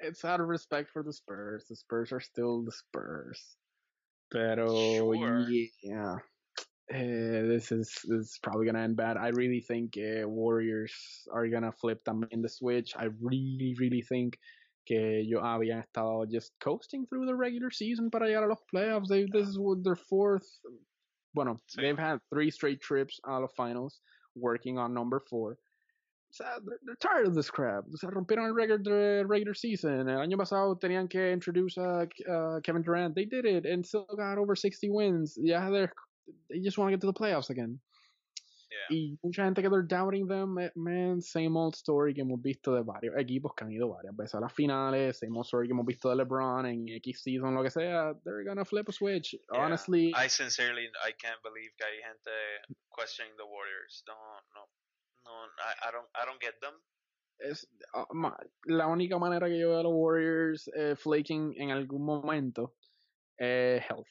it's out of respect for the Spurs. The Spurs are still the Spurs. Pero Sure. yeah, eh, this is this is probably gonna end bad. I really think uh, Warriors are gonna flip them in the switch. I really, really think que ellos habían estado just coasting through the regular season para llegar a los playoffs. They, this is what their fourth. Bueno, Sí. they've had three straight trips out of finals. working on number four. O sea, they're, they're tired of this crap. O sea, rompieron el record de regular season. El año pasado tenían que introduce a uh, Kevin Durant. They did it and still got over 60 wins. Yeah, they're, they just want to get to the playoffs again. Yeah. Y mucha gente que they're doubting them, eh, man, same old story que hemos visto de varios equipos que han ido varias veces a las finales, same old story que hemos visto de LeBron en X season, lo que sea, they're gonna flip a switch. Yeah. Honestly, I sincerely I can't believe que hay gente questioning the Warriors. No, no, no. I, I don't I don't get them. es ah, ma- la única manera que yo veo a los Warriors eh, flaking en algún momento es health.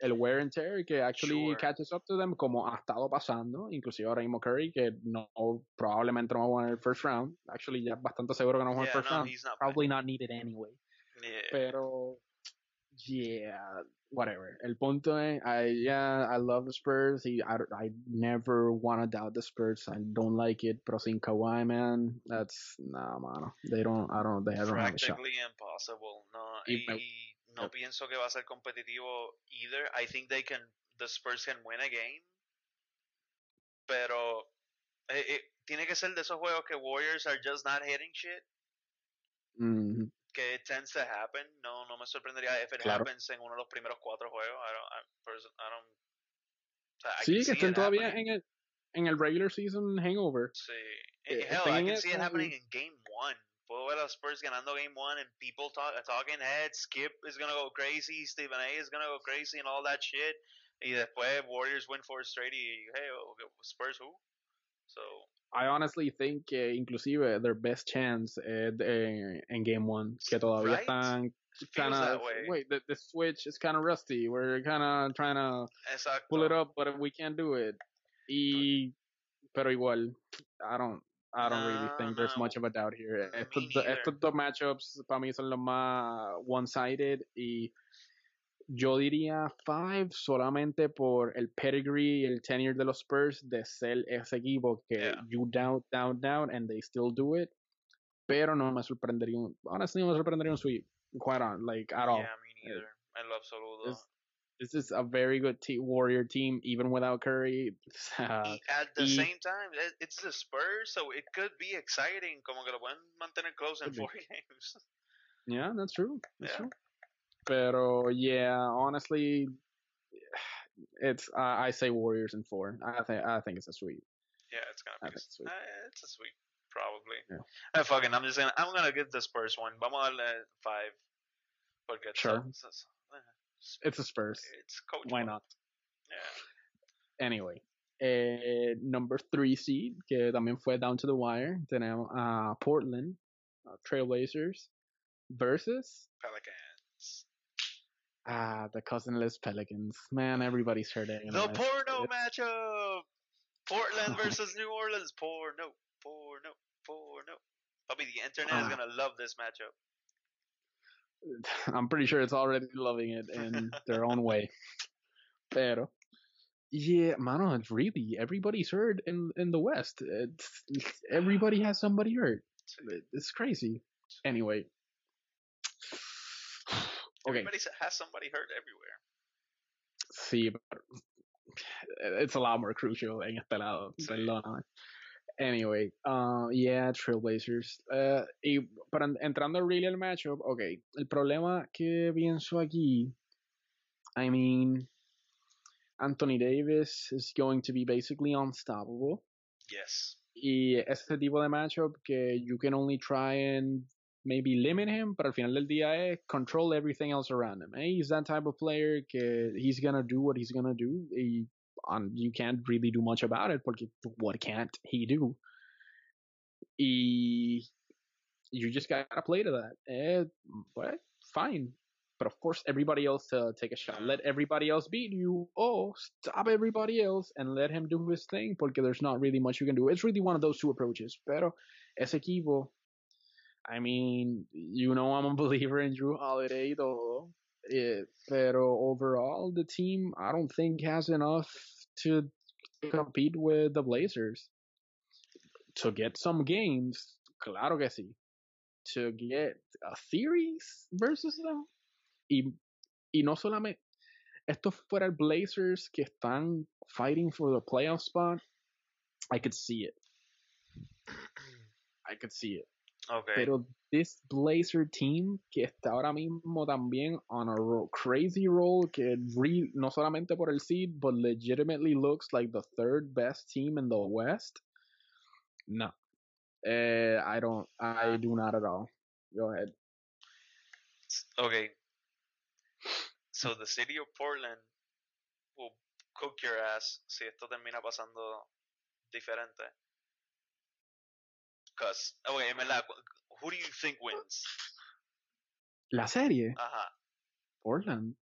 El wear and tear que actually Sure. catches up to them como ha estado pasando, inclusive ahora mismo Curry que no probablemente no va a jugar en el first round, actually ya bastante seguro que no va a jugar el first no, round, not. playing. probably not needed anyway. Yeah. Pero, yeah, whatever. El punto es, I, yeah, I love the Spurs. I, I never want to doubt the Spurs. I don't like it. Pero sin Kawhi, man, that's, nah, mano. They don't, I don't, they don't have a shot. Practically impossible. No, y, y no Yep. pienso que va a ser competitivo either. I think they can, the Spurs can win a game, pero eh, eh, tiene que ser de esos juegos que Warriors are just not hitting shit. Mhm. Que it tends to happen. No, no me sorprendería if it Claro. happens en uno de los primeros cuatro juegos. I don't, I, I don't. o sea, I Sí, que estén todavía happening. en el, en el regular season hangover. Sí. Eh, Hell, I can see it eso happening y- in game one. Puedo ver a los Spurs ganando game one and people talk, talking heads. Skip is gonna go crazy. Stephen A is gonna go crazy and all that shit. Y después Warriors win four straight y hey, oh, Spurs who? So, I honestly think inclusive their best chance eh, de- en game one, que todavía Right? están kind of, wait, the, the switch is kind of rusty. We're kind of trying to Exacto. pull it up, but we can't do it. Y, pero igual, I don't, I don't really No, think there's no. much of a doubt here. Me Estos, do- neither. estos dos matchups para mí son los más one-sided y yo diría five solamente por el pedigree y el tenure de los Spurs de ser ese equipo que Yeah. you doubt, doubt, doubt, and they still do it. Pero no me sorprendería, un- honestly, no me sorprendería un sweep. Quite on, like, at all. Yeah, me neither. En lo absoluto. This is a very good te- Warrior team, even without Curry. Uh, at the y- same time, it- it's the Spurs, so it could be exciting. Como que lo pueden mantener close in Could be. four games. yeah, that's true. That's Yeah. true. Pero yeah, honestly, it's uh, I say Warriors in four. I think I think it's a sweep. Yeah, it's gonna be. think it's sweet. Uh, it's a sweep, probably. Yeah. Eh, fucking, I'm just gonna. I'm gonna give the Spurs one. Vamos a darle five. Porque Sure. It's, it's, It's a Spurs. it's coach. Why not? Yeah. Anyway, eh, number three seed que también fue down to the wire. Tenemos a Portland uh, Trailblazers versus Pelicans. ah the cousinless Pelicans. Man, everybody's hurting. The porno matchup. Portland versus New Orleans. Porno. Porno. Porno. Probably the internet is Ah. gonna love this matchup. I'm pretty sure it's already loving it in their own way. Pero, yeah, mano, it's really everybody's hurt in in the West. It's everybody has somebody hurt. It's crazy. Anyway, okay, Everybody has somebody hurt everywhere. sí, but it's a lot more crucial en este lado. Sí. Anyway, uh, yeah, Trailblazers. Uh, y para en- entrando really al matchup, okay, el problema que pienso aquí, I mean, Anthony Davis is going to be basically unstoppable. Yes. Y este tipo de matchup que you can only try and maybe limit him, pero al final del día es control everything else around him. Eh? He's that type of player que he's gonna do what he's gonna do. Y um, you can't really do much about it porque what can't he do? Y you just gotta play to that. Eh, well, fine. But of course, everybody else to take a shot. Let everybody else beat you. Oh, stop everybody else and let him do his thing porque there's not really much you can do. It's really one of those two approaches. Pero ese equipo, I mean, you know I'm a believer in Jrue Holiday todo. Eh, pero overall, the team I don't think has enough to compete with the Blazers. To get some games, claro que sí. To get a series versus them. Y, y no solamente, esto fuera el Blazers que están fighting for the playoff spot. I could see it. I could see it. Okay. Pero this Blazer team que está ahora mismo también on a ro- crazy roll que re- no solamente por el seed but legitimately looks like the third best team in the West. No. Eh, I don't I do not at all. Go ahead. Okay. So the city of Portland will cook your ass si esto termina pasando diferente. Cause, okay, en verdad, who do you think wins? La serie Ajá. Portland.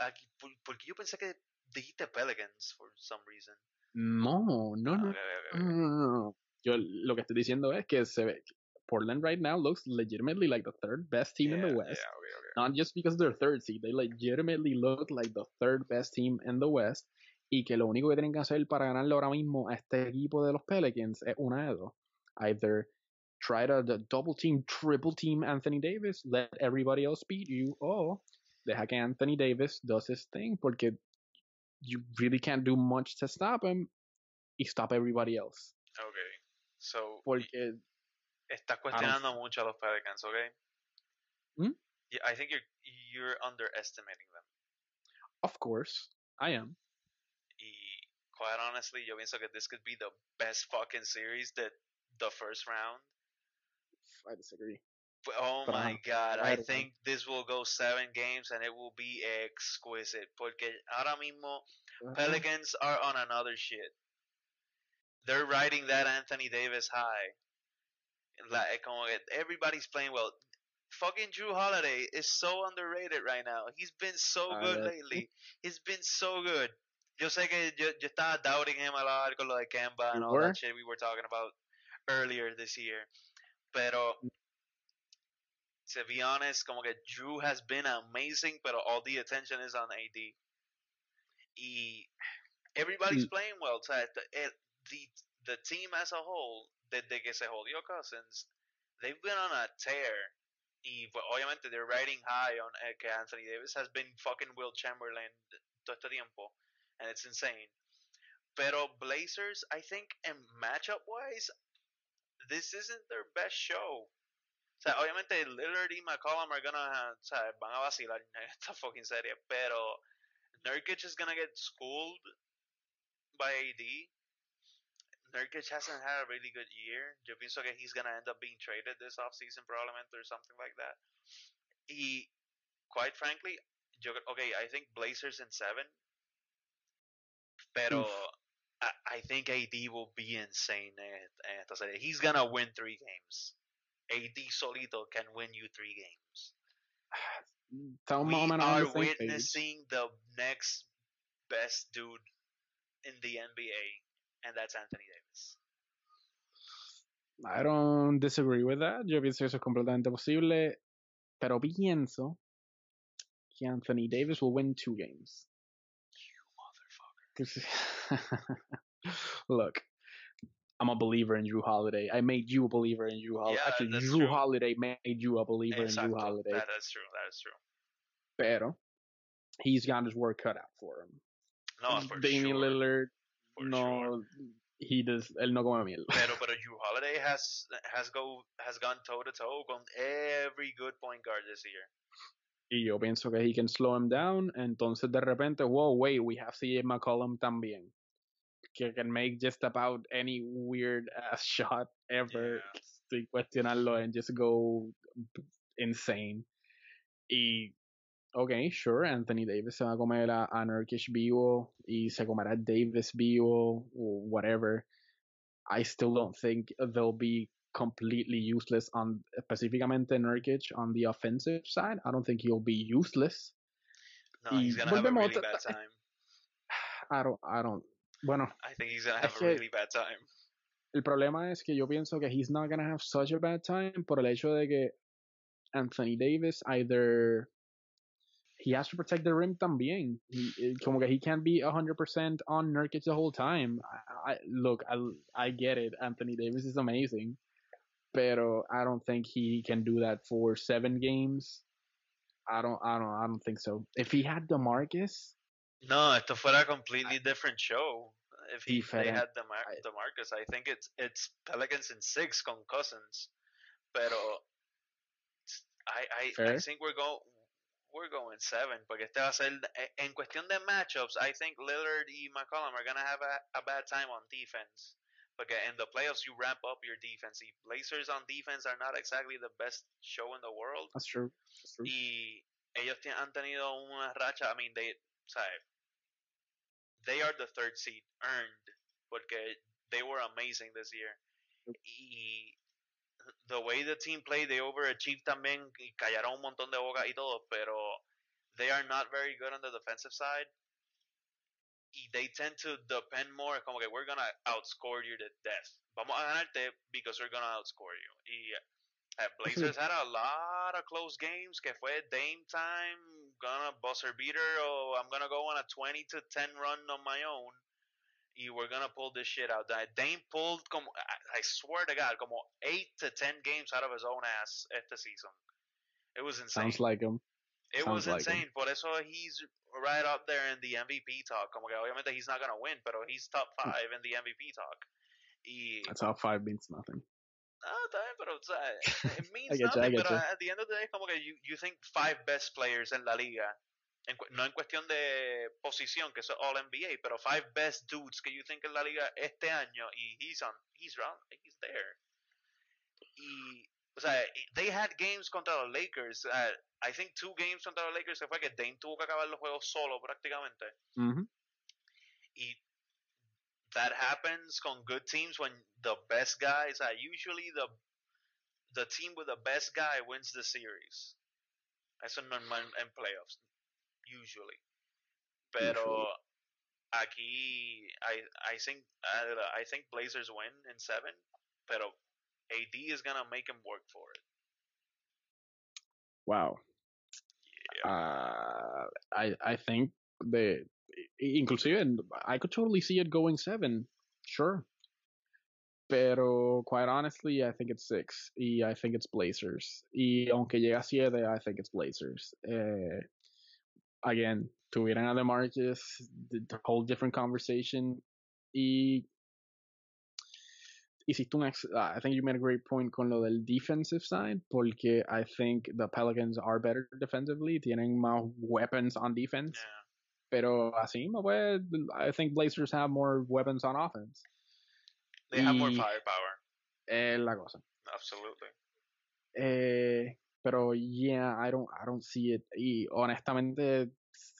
Aquí, por- porque yo pensé que dijiste Pelicans for some reason. No, no, Ah, no. okay, okay, okay. No, no, no, no. Yo lo que estoy diciendo es que se ve Portland right now looks legitimately like the third best team in Yeah, the West. yeah. Not just because they're third seed, they legitimately look like the third best team in the West. Y que lo único que tienen que hacer para ganarle ahora mismo a este equipo de los Pelicans es una de dos. Either try to the double team, triple team Anthony Davis, let everybody else beat you, or deja que Anthony Davis does his thing, porque you really can't do much to stop him y stop everybody else. Okay. So, Porque estás cuestionando mucho a los Pelicans, okay? Hmm? Yeah, I think you're you're underestimating them. Of course, I am. Y quite honestly, yo pienso que this could be the best fucking series that the first round. I disagree. But, oh But, my uh, god, I I think this will go seven games and it will be exquisite. Porque ahora mismo Pelicans are on another shit. They're riding that Anthony Davis high. Like, que everybody's playing well. Fucking Jrue Holiday is so underrated right now. He's been so I good lately. He's been so good. Yo sé que yo, yo estaba doubting him a lot con lo de Kemba and all were? that shit we were talking about earlier this year. Pero, to be honest, como que Jrue has been amazing, pero all the attention is on AD. Y everybody's Mm. playing well. O sea, the, the, team as a whole, desde que se jodió Cousins, they've been on a tear. Y pues, obviamente they're riding high on eh, que Anthony Davis has been fucking Wilt Chamberlain todo este tiempo. And it's insane. Pero Blazers, I think, in matchup wise, this isn't their best show. O sea, obviamente Lillard y McCollum are gonna, o sea, van a vacilar en esta fucking serie, pero Nurkic is gonna get schooled by AD. Nurkic hasn't had a really good year. Yo pienso que he's gonna end up being traded this offseason probablemente or something like that. Y, quite frankly, yo, okay, I think Blazers in seven, pero I, I think AD will be insane en, esta serie. He's gonna win three games. AD solito can win you three games. Estamos we are the same page. witnessing the next best dude in the NBA, and that's Anthony Davis. I don't disagree with that. Yo pienso que eso es completamente posible. Pero pienso que Anthony Davis will win two games. You motherfucker. 'Cause- Look, I'm a believer in Jrue Holiday. I made you a believer in Jrue Holiday. Yeah, Actually, Jrue true. Holiday made you a believer in Jrue. Holiday. That is true. That is true. Pero he's got his work cut out for him. No, for Damian sure. Lillard, for no, sure. he does, él no come miel. Pero, pero Jrue Holiday has has go has gone toe to toe con every good point guard this year. Y yo pienso que he can slow him down. Entonces de repente, whoa, wait, we have CJ McCollum también. Que can make just about any weird ass shot ever. Yeah. Sin cuestionarlo and just go insane. Y, ok, sure, Anthony Davis se va a comer a, a Nurkic vivo y se comerá Davis vivo whatever. I still don't think they'll be completely useless on specificamente Nurkic on the offensive side. I don't think he'll be useless. No, he's gonna have a really bad time. I don't, I don't. Bueno, I think he's gonna have a really bad time. el problema es que yo pienso que he's not gonna have such a bad time por el hecho de que Anthony Davis either he has to protect the rim también. He, eh, como que he can't be 100% on Nurkic the whole time. I, I, look, I, I get it. Anthony Davis is amazing. Pero I don't think he can do that for seven games. I don't, I don't, I don't think so. If he had DeMarcus, No, esto fuera a completely different show. if he, they had the Mar- I- Demarcus. I think it's it's Pelicans in six con Cousins, pero I I, I think we're going we're going seven porque este va a ser eh, en cuestión de matchups. I think Lillard y McCollum are gonna have a, a bad time on defense. Porque in the playoffs you ramp up your defense. Y Blazers on defense are not exactly the best show in the world. That's true. That's true. y ellos han tenido una racha, I mean, they, sea, they are the third seed earned porque they were amazing this year. Y the way the team played, they overachieved también y callaron un montón de boca y todo, pero they are not very good on the defensive side. Y they tend to depend more, como que we're gonna outscore you to death. Vamos a ganarte because we're gonna outscore you. Y uh, Blazers had a lot of close games que fue Dame time, gonna buzzer beater, or I'm gonna go on a 20 to 10 run on my own. Y we're gonna pull this shit out. Dame pulled como, I I swear to God, como 8 to 10 games out of his own ass at the season. It was insane. Sounds like him. It was insane. like. Por eso he's right up there in the MVP talk. Como que obviamente he's not gonna win, pero he's top Hmm. five in the MVP talk. Y That's how five means nothing. ah, está bien, pero o sea, it means you, nothing. get pero you. at the end of the day, como que you, you think five best players en la liga. En no en cuestión de posición, que es All NBA, pero five best dudes que you think en la liga este año y he's on, he's round, he's there. Y, o sea, they had games contra los Lakers. uh, I think two games contra los Lakers se fue que Dame tuvo que acabar los juegos solo prácticamente. hmm Y that happens con good teams when the best guys are usually the the team with the best guy wins the series. Eso es normal en playoffs, usually. Pero Usually. aquí I I think I, I think Blazers win in seven, pero AD is gonna make him work for it. Wow. Uh, I I think the inclusive and I could totally see it going seven. Sure. Pero quite honestly, I think it's six. Y I think it's Blazers. Y aunque llegue a siete, I think it's Blazers. Eh, again, tuvieran a DeMarcus, the whole different conversation. Y hiciste un uh, I think you made a great point con lo del defensive side, porque I think the Pelicans are better defensively, tienen más weapons on defense, Yeah. pero así, puede- I think Blazers have more weapons on offense. They have more firepower. Es la cosa. Absolutely. Eh, pero yeah, I don't, I don't see it. Y honestamente,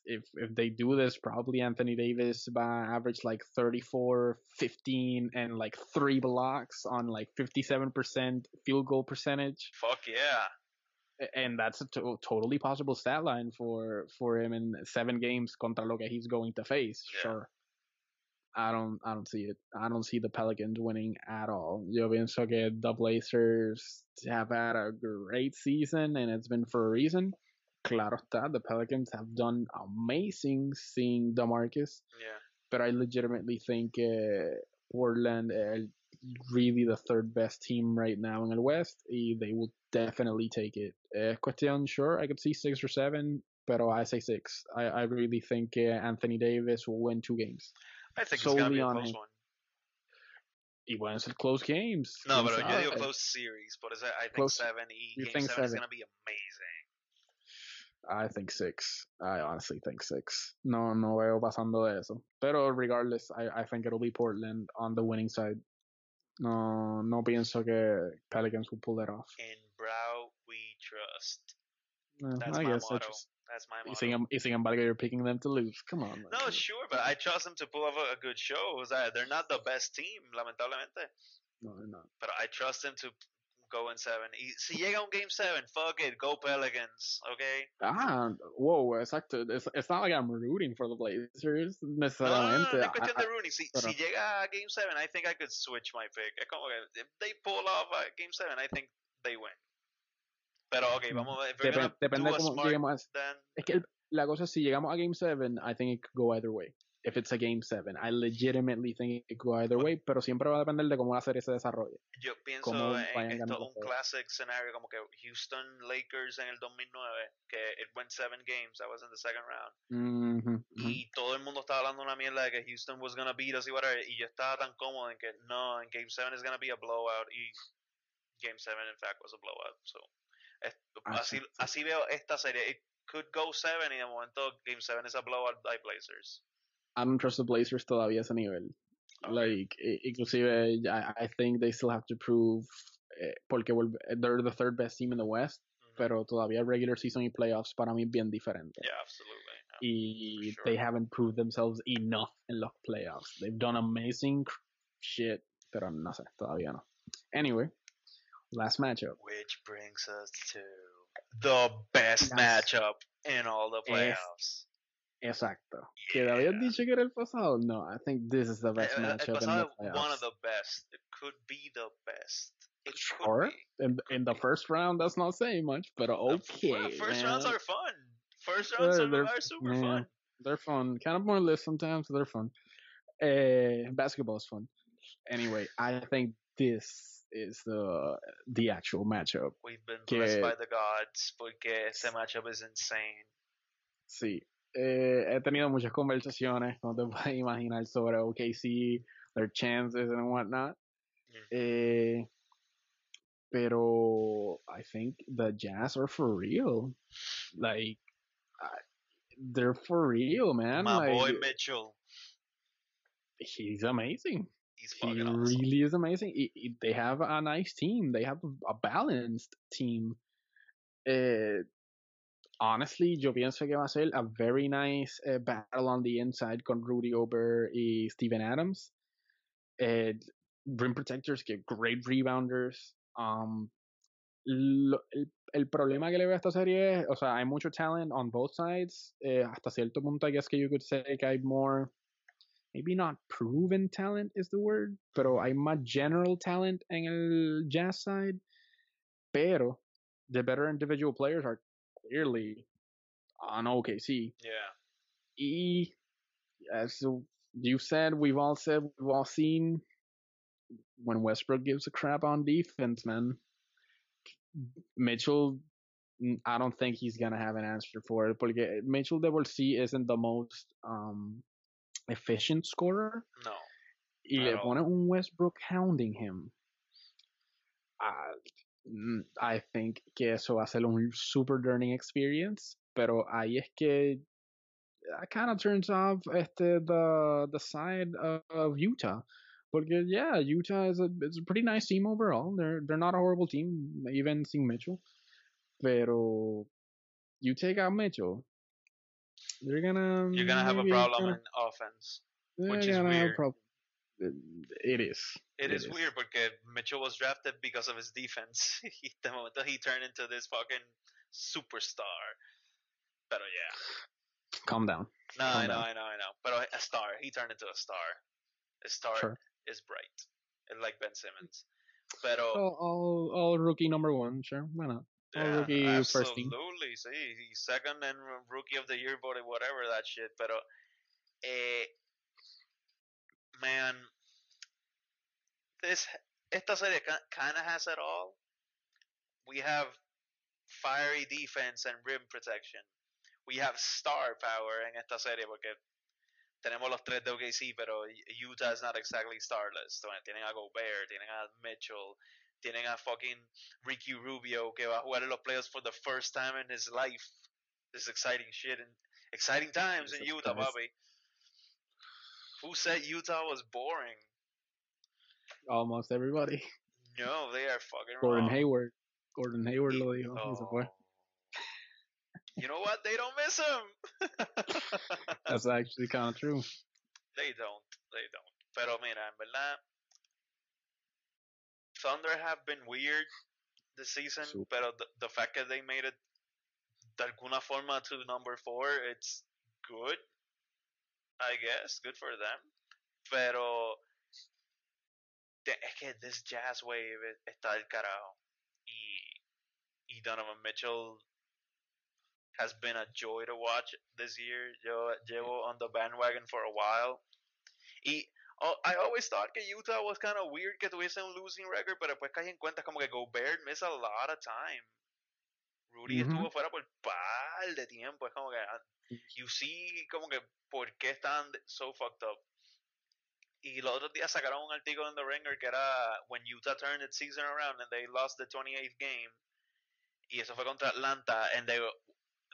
if if they do this, probably Anthony Davis by average like 34, 15, and like three blocks on like 57% field goal percentage. Fuck yeah. And that's a to- totally possible stat line for for him in seven games contra lo que he's going to face. Yeah. Sure. I don't I don't see it. I don't see the Pelicans winning at all. Yo pienso que the Blazers have had a great season and it's been for a reason. Claro está, the Pelicans have done amazing seeing DeMarcus, Yeah. but I legitimately think uh, Portland are really the third best team right now in the West. They will definitely take it. Uh, question, sure, I could see six or seven, but I say six. I, I really think uh, Anthony Davis will win two games. I think it's gonna be a close him. one. Y pueden ser close games. No, yo digo sabe. close series. Por eso I think Close- seven you game think seven, is gonna be amazing. I think six. I honestly think six. No, no veo pasando de eso. Pero regardless, I, I think it'll be Portland on the winning side. No, no pienso que Pelicans will pull that off. In Brow we trust. Eh, That's I my guess motto. just. That's my motto. y sin embargo, you're picking them to lose. Come on. man. No, sure, but I trust them to pull off a, a good show. O sea, they're not the best team, lamentablemente. No, they're not. But I trust them to go in seven. Y si llega un game seven, fuck it, go Pelicans, okay? Ah, whoa, exacto. It's, it's not like I'm rooting for the Blazers No, no, no, necesariamente. no, no cuestión I- de Rooney. Si, pero- si llega a game seven, I think I could switch my pick. Es como que if they pull off a game seven, I think they win. Pero, okay, vamos a ver. If we're Depen- gonna depende de cómo smart, lleguemos. a- then Es que el- la cosa es si llegamos a Game 7, I think it could go either way. If it's a game seven. I legitimately think it could go either way, pero siempre va a depender de cómo la serie se desarrolle. Yo pienso en esto un classic scenario como que Houston Lakers en el 2009, que it went seven games, that was in the second round. Mhm, mhm. Y todo el mundo estaba hablando una mierda de que Houston was gonna beat us y whatever. Y yo estaba tan cómodo en que no, en Game 7 is gonna be a blowout. Y Game 7, in fact, was a blowout. So, es- así, así veo esta serie. It could go 7 y de momento Game 7 is a blowout by Blazers. I don't trust the Blazers todavía a ese nivel. Like, inclusive, I, I think they still have to prove, eh, porque they're the third best team in the West, Mhm. pero todavía regular season y playoffs para mí bien diferente. Yeah, absolutely. yeah. y for they haven't proved themselves enough in los playoffs. They've done amazing shit, pero no sé, todavía no. Anyway, last matchup. Which brings us to the best Yes. matchup in all the playoffs. Exacto. Yeah. ¿Que habías Yeah. dicho que era el pasado? No, I think this is the best eh, el matchup in the one of the best. It could be the best. It Sure. be. In, in the first round, that's not saying much, but okay. well, first man. rounds are fun. First rounds are, they're- are super yeah. fun. They're fun. Kind of pointless sometimes, but they're fun. Uh, basketball is fun. Anyway, I think this is the the actual matchup. We've been blessed Que- by the gods porque este matchup is insane. Sí, eh, he tenido muchas conversaciones, como te puedes imaginar, sobre OKC, their chances and whatnot. Eh, pero I think the Jazz are for real. Like, I- they're for real, man. My like, boy Mitchell, he's amazing. he's He awesome. really is amazing. I- I- they have a nice team. They have a balanced team. Eh, honestly, yo pienso que va a ser a very nice eh, battle on the inside con Rudy Gobert y Steven Adams. Eh, rim protectors, que great rebounders. Um, lo- el, el problema que le veo a esta serie es, o sea, hay mucho talent on both sides. Eh, hasta cierto punto, I guess que you could say que hay more, maybe not proven talent is the word, pero hay más general talent en el Jazz side. Pero the better individual players are clearly on OKC. Yeah. Y as you said, we've all said, we've all seen when Westbrook gives a crap on defense, man. Mitchell, I don't think he's gonna have an answer for it. Porque Mitchell por sí isn't the most um, efficient scorer. No. Y le pone un Westbrook hounding him. Ah, mm, Mm, I think que eso va a ser un super learning experience. Pero ahí es que that kind of turns off este the the side of, of Utah. Porque yeah, Utah is a it's a pretty nice team overall. They're they're not a horrible team, even sin Mitchell. Pero you take out Mitchell, they're gonna You're gonna have a problem gonna- in offense. which is gonna have a weird. It is. It It is is. weird porque Mitchell was drafted because of his defense. y de momento he turned into this fucking superstar. Pero yeah. Calm down. No, Calm I know, down. I know, I know. But a star. He turned into a star. A star Sure. is bright. Like Ben Simmons. But All, all, all rookie number one. Sure, why not? all yeah, rookie first team. absolutely. Sí, he's second and rookie of the year voted whatever that shit. Pero eh, man, this esta serie kind of has it all. We have fiery defense and rim protection. We have star power en esta serie porque tenemos los tres de OKC, pero Utah is not exactly starless. Tienen a Gobert, tienen a Mitchell, tienen a fucking Ricky Rubio que va a jugar en los playoffs for the first time in his life. This is exciting shit and exciting times in Utah. Bobby. Who said Utah was boring? Almost everybody. No, they are fucking Gordon wrong. Hayward. Gordon Hayward lo dijo. Ese. Oh. You know what? They don't miss him. That's actually kind of true. They don't. They don't. Pero mira, en verdad, Thunder have been weird this season, Super. pero the, the fact that they made it de alguna forma to number four, it's good. I guess, good for them. Pero es que this Jazz wave está del carajo. Y, y Donovan Mitchell has been a joy to watch this year. Yo llevo on the bandwagon for a while. Y oh, I always thought que Utah was kind of weird que tuviese un losing record, pero después caí en cuenta como que Gobert missed a lot of time. Rudy estuvo fuera por par de tiempo. Es como que ah, you see como que por qué están so fucked up. Y los otros días sacaron un artículo en The Ringer que era when Utah turned its season around and they lost the 28th game. Y eso fue contra Atlanta and they were-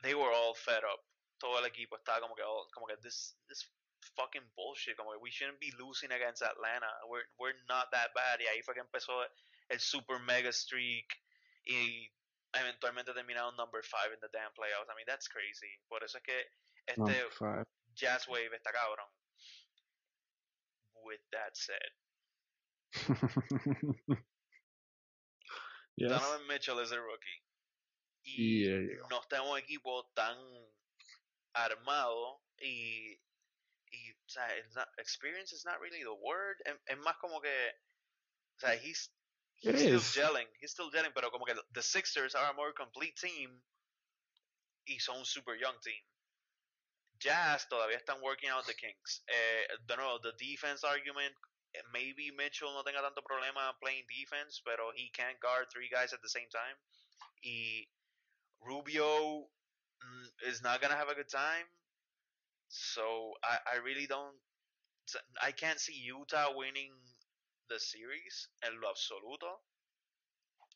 they were all fed up. Todo el equipo estaba como que all- como que this this fucking bullshit, como que we shouldn't be losing against Atlanta. We're we're not that bad. Y ahí fue que empezó el super mega streak y eventualmente terminaron number 5 in the damn playoffs. I mean, that's crazy. Por eso es que este. Jazz Wave está cabrón. With that said, yes. Donovan Mitchell es el rookie. Y Yeah. no está en un equipo tan armado y, y o sea, it's not- experience is not really the word. Es, es más como que, o sea, he's, It he's still is. gelling, he's still gelling, pero como que the Sixers are a more complete team y son un super young team. Jazz todavía están working out the kinks. Eh, de nuevo, the defense argument, eh, maybe Mitchell no tenga tanto problema playing defense, pero he can't guard three guys at the same time. Y Rubio mm, is not gonna have a good time. So I, I really don't. I can't see Utah winning the series en lo absoluto.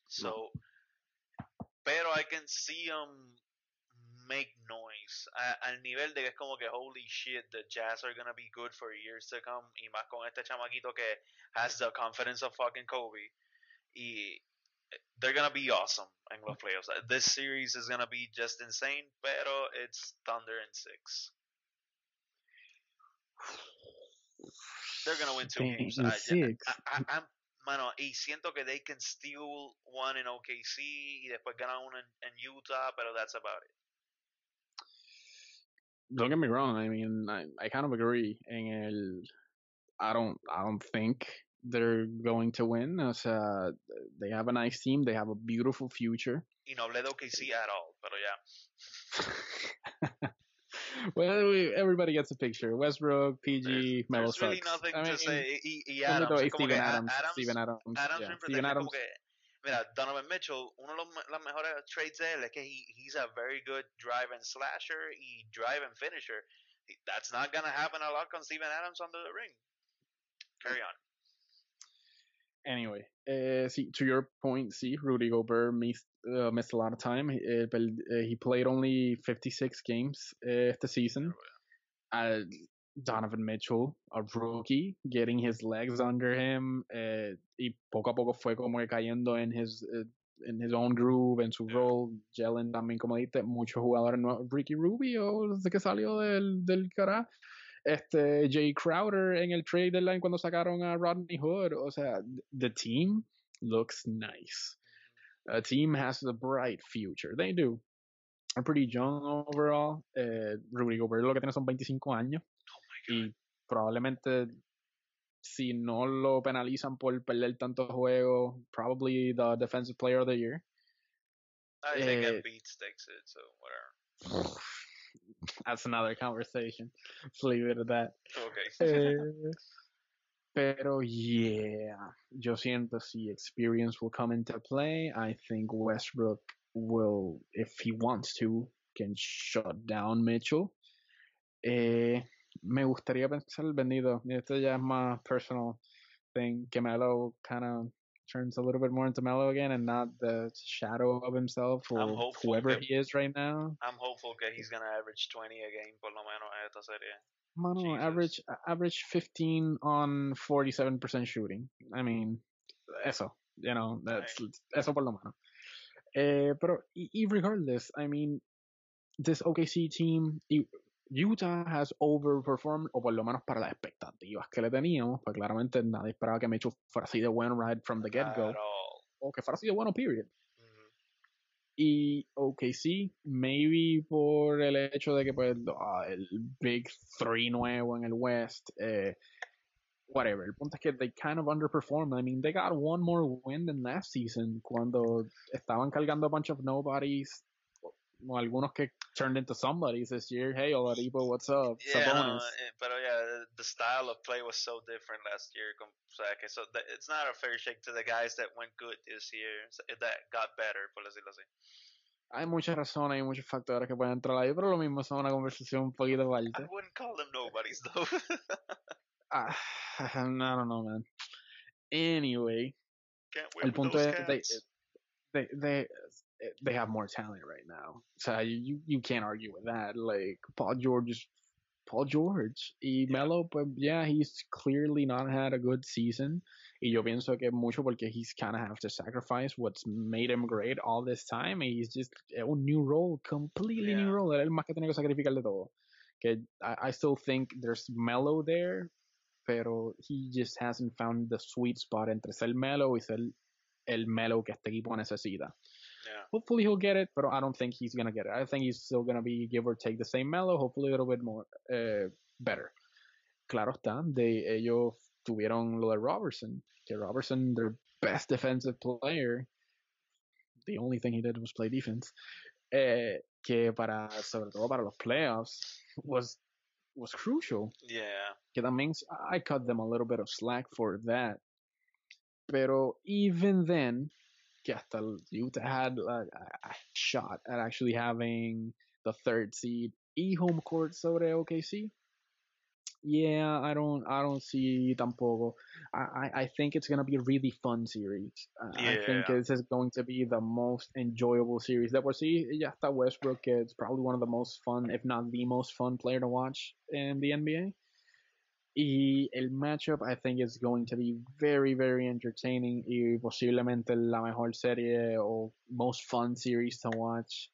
So, pero I can see them make noise a- al nivel de que es como que holy shit, the Jazz are gonna be good for years to come y más con este chamaquito que has the confidence of fucking Kobe y they're gonna be awesome en los playoffs. This series is gonna be just insane, pero it's Thunder in six. They're gonna win two Damn, games. I. I, I, I'm, mano, y siento que they can steal one in OKC y después ganan uno en, en Utah, pero that's about it. Don't get me wrong. I mean, I, I kind of agree. En el, I don't, I don't think they're going to win. O sea, they have a nice team. They have a beautiful future. Y no hablé de OKC at all, pero ya. well, we, everybody gets a picture. Westbrook, PG, Melo there's really nothing I to mean, say. Y, y Adams, como Steven Adams, Adams, Steven Adams, Adams yeah, Steven Adams. como que, mira, Donovan Mitchell, uno de los, las mejores trades de él es que he, he's a very good drive and slasher y drive and finisher. That's not gonna happen a lot con Steven Adams under the ring. Carry on. Anyway, uh, see, to your point, see, Rudy Gobert missed, uh, missed a lot of time. He, uh, but, uh, he played only 56 games uh, the season. Uh, Donovan Mitchell, a rookie, getting his legs under him, uh, y poco a poco fue como cayendo en his, uh, in his own groove, en su Yeah. role, Jalen también, como dijiste, muchos jugadores nuevos, Ricky Rubio, desde que salió del, del cara, este, Jae Crowder en el trade deadline cuando sacaron a Rodney Hood, o sea, the team looks nice. A team has a bright future, they do. Are pretty young overall. Eh, Rudy Gobert lo que tiene son 25 años y probablemente si no lo penalizan por perder tantos juegos, probably the defensive player of the year. I think Eh, Embiid takes it, so whatever. That's another conversation. Let's leave it at that. Okay. Eh, pero yeah, yo siento si experience will come into play. I think Westbrook will, if he wants to, can shut down Mitchell. Eh, me gustaría pensar vendido. Esto ya es más personal thing. Que Melo kind of turns a little bit more into Melo again and not the shadow of himself or whoever que- he is right now. I'm hopeful that he's gonna average 20 a game por lo menos en esta serie. Mano, Jesus. average average 15 on 47% shooting. I mean, eso, you know, that's eso por lo menos. Eh, pero y, regardless, I mean, this OKC team, Utah has overperformed, o por lo menos para las expectativas que le teníamos, pues claramente nadie esperaba que Mitchell fuera así de bueno right from the get-go, o que fuera así de bueno, period. Y OKC, maybe por el hecho de que pues ah, el Big Three nuevo en el West, eh, whatever. El punto es que they kind of underperformed. I mean, they got one more win than last season cuando estaban cargando a bunch of nobodies algunos que turned into somebody's this year. Hey, Oladipo, what's up? Yeah, no, Sabonis. eh, but yeah, the style of play was so different last year. com- O sea, que so it's not a fair shake to the guys that went good this year, that got better, por decirlo así. Hay muchas razones, hay muchos factores que pueden entrar ahí, pero lo mismo es una conversación un poquito I aparte. wouldn't call them nobodies though. Ah, I don't know, man. Anyway, Can't win el punto es they, cats. they they Eh, they have more talent right now. So you you can't argue with that. Like Paul George is Paul George y. Melo, pues yeah, he's clearly not had a good season. Y yo pienso que mucho porque he's kind of have to sacrifice what's made him great all this time. And he's just eh, a new role, completely new Yeah. role. Él más que tiene que sacrificar de todo. Que I, I still think there's Melo there, pero he just hasn't found the sweet spot entre ser Melo y ser el Melo que este equipo necesita. Yeah. Hopefully he'll get it, but I don't think he's gonna get it. I think he's still gonna be give or take the same Melo. hopefully a little bit more uh, better. Claro está, de ellos tuvieron lo de Roberson, que Roberson, their best defensive player, the only thing he did was play defense, eh, que para, sobre todo para los playoffs, was was crucial. Yeah. que también I cut them a little bit of slack for that. Pero even then, hasta Utah had a, a shot at actually having the third seed y home court sobre OKC. Yeah, I don't, I don't see tampoco. I, I, I think it's gonna be a really fun series. I, I think this is going to be the most enjoyable series that we'll see. Ya está Westbrook, is probably one of the most fun, if not the most fun player to watch in the NBA. Y el matchup, I think, is going to be very, very entertaining y posiblemente la mejor serie o most fun series to watch.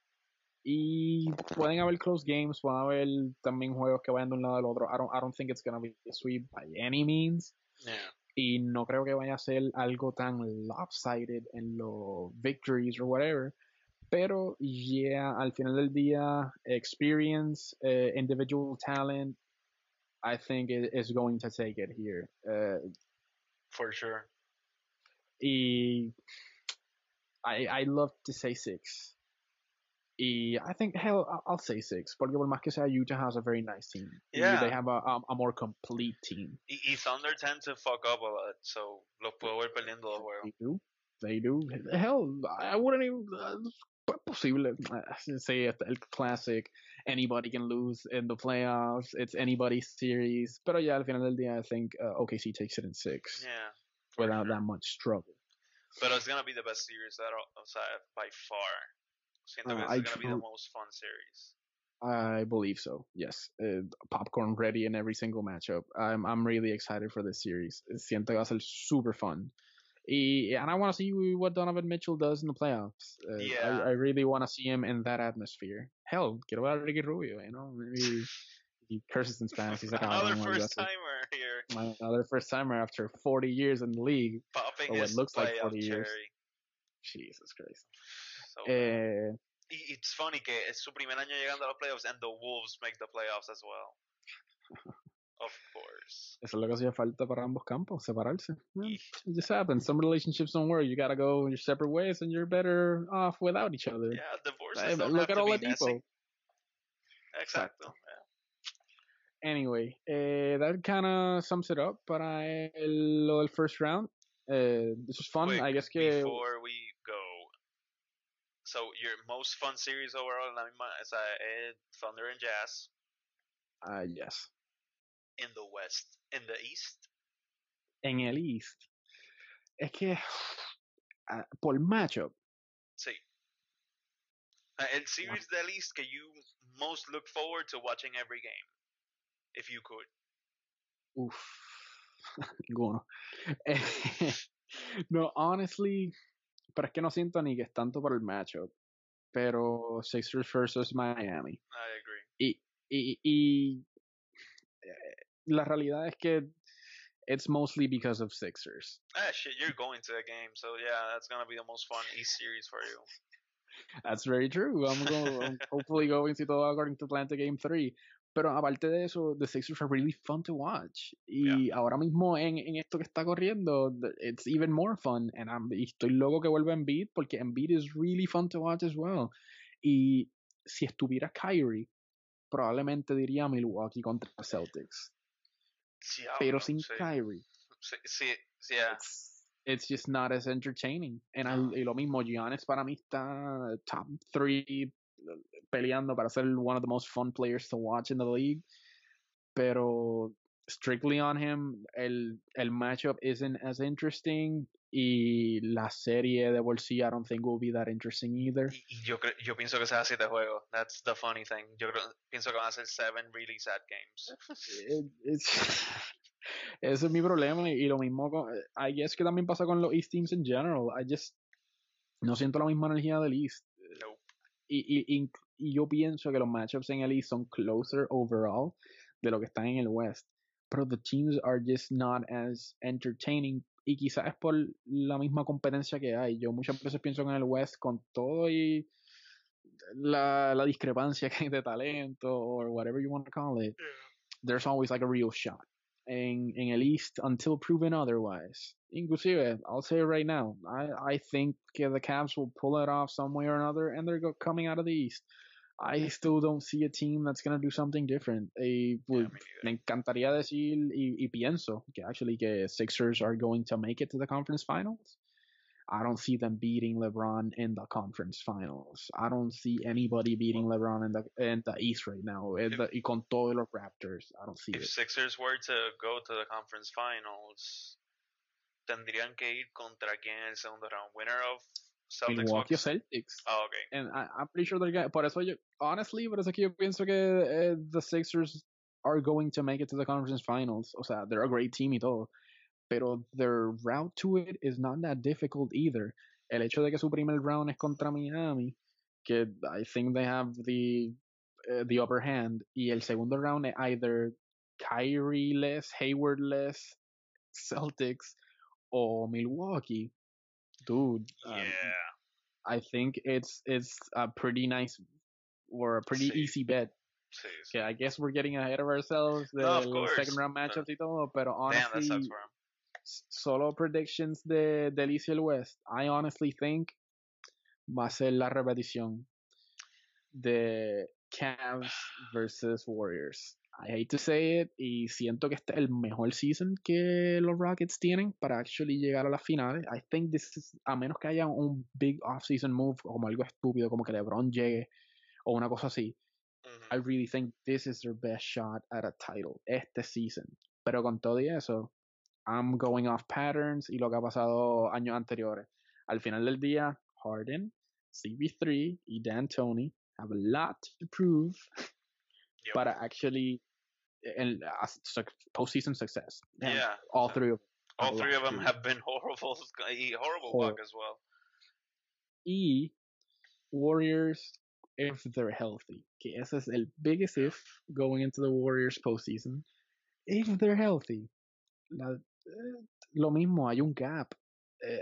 Y pueden haber close games, pueden haber también juegos que vayan de un lado al otro. I don't, I don't think it's going to be a sweep by any means. Yeah. Y no creo que vaya a ser algo tan lopsided en los victories or whatever. Pero, yeah, al final del día, experience, eh, individual talent, I think it is going to take it here. Uh, For sure. I, I love to say six. I think, hell, I'll say six. Porque por más que sea, Utah has a very nice team. Yeah. They have a, a, a more complete team. Y, y Thunder tend to fuck up a lot, so los puedo ver perdiendo los juegos. They do. They do. Hell, I wouldn't even. Uh, posible. Uh, say it, el classic. Anybody can lose in the playoffs. It's anybody's series. Pero ya al final del día, I think uh, OKC takes it in six Yeah. without sure. that much struggle. But it's gonna be the best series that o sea, by far. Siento Uh, it's I gonna be the most fun series. I believe so. Yes, uh, popcorn ready in every single matchup. I'm I'm really excited for this series. Siento que va a ser super fun. And I want to see what Donovan Mitchell does in the playoffs. Uh, Yeah. I, I really want to see him in that atmosphere. Hell, quiero ver a Ricky Rubio. You know, maybe he curses in Spanish. He's like, "Ah, Another oh, my first timer here, my- another first timer after 40 years in the league. popping Oh, it looks like playoff 40 years. cherry. Jesus Christ. So, y it's funny que es su primer año llegando a los playoffs and the Wolves make the playoffs as well. Of course. Eso es lo que hacía falta para ambos campos, separarse. Eh, Y- It just happens. Some relationships don't work. You gotta go your separate ways, and you're better off without each other. Yeah, divorces Eh, don't look have at to be Oladipo. messy. Exacto. yeah. Anyway, eh, that kind of sums it up para el, lo del first round. Eh, this was fun. Quick, I guess que before we go, so your most fun series overall, la misma, es Thunder and Jazz uh, yes. In the West, in the East. En el East. Es que ah, por matchup, Sí. Uh, El series del East que you most look forward to watching every game, if you could. Uf. Ninguno. No, honestly, pero es que no siento ni que es tanto por el matchup. Pero Sixers versus Miami. I agree. Y, y, y la realidad es que it's mostly because of Sixers. Ah, shit, you're going to a game, so yeah, that's gonna be the most fun East series for you. That's very true. I'm, going, I'm hopefully going to go according to plan to Game 3. Pero aparte de eso, the Sixers are really fun to watch. Y ahora mismo en, en esto que está corriendo, it's even more fun. And I'm, y estoy loco que vuelva Embiid porque Embiid is really fun to watch as well. Y si estuviera Kyrie, probablemente diría Milwaukee contra Celtics. Pero sin sí. Kyrie, Sí, sí, yeah. it's, it's just not as entertaining. And I- No. y lo mismo, Giannis para mí está top three peleando para ser one of the most fun players to watch in the league. Pero strictly on him, el, el matchup isn't as interesting. Y la serie de bolsillo, I don't think will be that interesting either. Y, y yo, yo pienso que sea así de juego. That's the funny thing. Yo creo, pienso que van a ser seven really sad games. It- it's- ese es mi problema y, y lo mismo con, I guess que también pasa con los East teams in general. I just no siento la misma energía del East. Nope. Y, y, y, y yo pienso que los matchups en el East son closer overall de lo que están en el West. Pero the teams are just not as entertaining. Y quizás es por la misma competencia que hay. Yo muchas veces pienso que en el West, con todo y la, la discrepancia que hay de talento, or whatever you want to call it, there's always like a real shot. En, en el East, until proven otherwise. Inclusive, I'll say it right now, I, I think the Cavs will pull it off some way or another, and they're coming out of the East. I still don't see a team that's going to do something different. Eh, Yeah, pues, me encantaría decir y, y pienso que actually que Sixers are going to make it to the conference finals. I don't see them beating LeBron in the conference finals. I don't see anybody beating LeBron in the in the East right now. En If- the- y con todos los Raptors, I don't see If it. Sixers were to go to the conference finals, tendrían que ir contra quién en el segundo round. Winner of Celtics Milwaukee. Celtics. Oh, okay. And I, I'm pretty sure they're going Por eso yo, honestly, por eso que yo pienso que eh, the Sixers are going to make it to the conference finals. O sea, they're a great team y todo. Pero their route to it is not that difficult either. El hecho de que su primer round es contra Miami, que I think they have the eh, the upper hand, y el segundo round es either Kyrie-less, Hayward-less Celtics o Milwaukee. Dude, um, Yeah. I think it's it's a pretty nice or a pretty Sí. easy bet. Sí, sí. Que I guess we're getting ahead of ourselves The No, of second round No. matchups y todo, Damn, that honestly, him. solo predictions de Delicia West. I honestly think va a ser la repetición de Cavs versus Warriors. I hate to say it y siento que este es el mejor season que los Rockets tienen para actually llegar a las finales. I think this is, a menos que haya un big off-season move como algo estúpido como que LeBron llegue o una cosa así. I really think this is their best shot at a title este season. Pero con todo y eso, I'm going off patterns y lo que ha pasado años anteriores. Al final del día, Harden, CB3 y Dan Tony have a lot to prove Yep. para actually el, a suc- postseason success. And Yeah. all three of All three of them have been horrible, horrible Hor- luck as well. Y Warriors, if they're healthy. Que ese es el biggest if going into the Warriors postseason. If they're healthy. La- eh, lo mismo, hay un gap. Eh,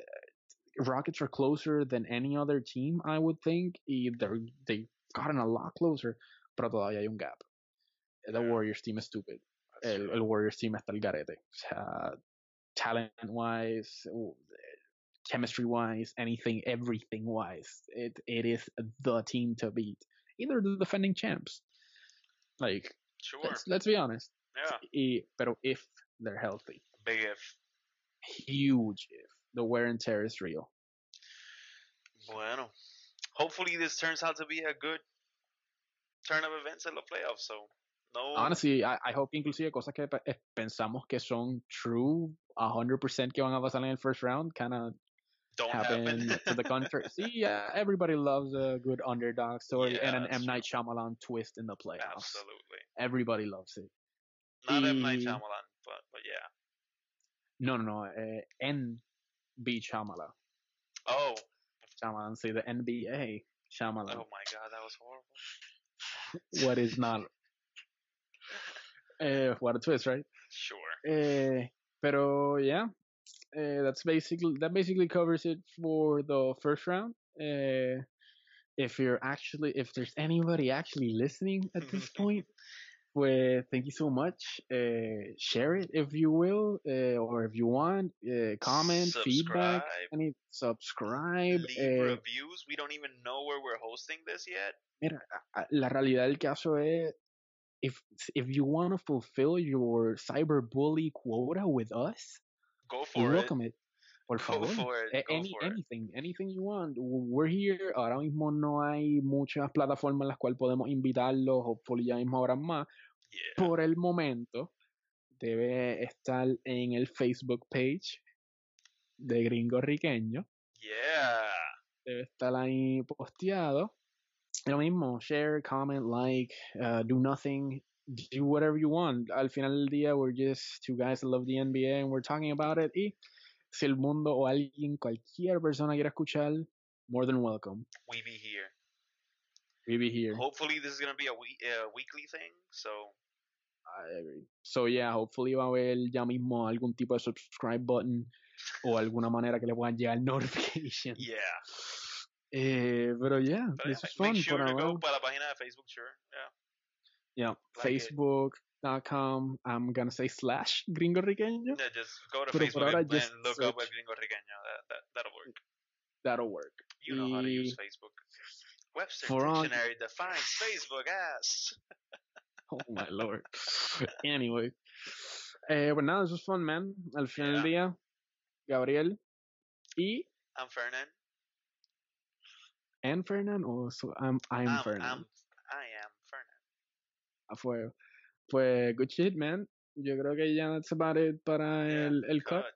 Rockets are closer than any other team, I would think. Y they're, they've gotten a lot closer. Pero todavía hay un gap. The. Warriors team is stupid. El, el Warriors team está el garete. O sea, talent wise, eh, chemistry wise, anything, everything wise, it it is the team to beat. Either the defending champs. Like, Sure. let's, let's be honest. Yeah. Y, pero if they're healthy, Big if. huge if the wear and tear is real. Bueno. Hopefully this turns out to be a good turn of events in the playoffs. So no. Honestly, I, I hope que inclusive cosas que pe- eh, pensamos que son true, 100% que van a pasar en el first round, kind of don't happen happen. to the contrary. See, yeah, everybody loves a good underdog story and an Yeah, M Night Shyamalan twist in the playoffs. Absolutely. Everybody loves it. Not M Night Shyamalan, but but yeah. No, no, no. Eh, N B Shyamalan. Oh. Shyamalan, say the NBA Shyamalan. Oh my God, that was horrible. What is not? Eh, what a twist, right? Sure. Eh, pero yeah, eh, that's basically that basically covers it for the first round. Eh, if you're actually, if there's anybody actually listening at this point, Pues, thank you so much. Uh, share it if you will, uh, or if you want. Uh, comment, feedback, any subscribe. Leave reviews. We don't even know where we're hosting this yet. Mira, la realidad del caso es, if if you want to fulfill your cyberbully quota with us, Go for it. welcome it. Por Go favor. for it. Go any, for it. anything, anything you want. We're here. Ahora mismo no hay muchas plataformas en las cuales podemos invitarlos. Hopefully ya mismo habrá más. Yeah. Por el momento, debe estar en el Facebook page de Gringo Riqueño. Yeah. Debe estar ahí posteado. Lo mismo, share, comment, like, uh, do nothing, do whatever you want. Al final del día, we're just two guys that love the NBA and we're talking about it. Y si el mundo o alguien, cualquier persona quiera escuchar, more than welcome. We be here. We be here. Hopefully, this is gonna be a we- uh, weekly thing. So I agree. So yeah, hopefully va a haber ya mismo algún tipo de subscribe button o alguna manera que le puedan llegar notifications. yeah. Eh, pero yeah, But this yeah, was fun. make sure to go para la página de Facebook. Sure. Yeah. Yeah, Like facebook.com. I'm gonna say slash gringo riqueño. Yeah, just go to Pero Facebook ahora and, just look up. El Gringo Riqueño. That, that, that'll work. That'll work. You know how to use Facebook. Webster For on- defines Facebook as. Oh my lord. anyway. Eh, pues nada, eso es fun, man. Al final del día, Gabriel y I'm Fernan. And Fernan o so, I'm, I'm, I'm, Fernan. I'm, I am Fernan. a fuego. Pues good shit, man. Yo creo que ya that's about it para Yeah, el, el cut. cut.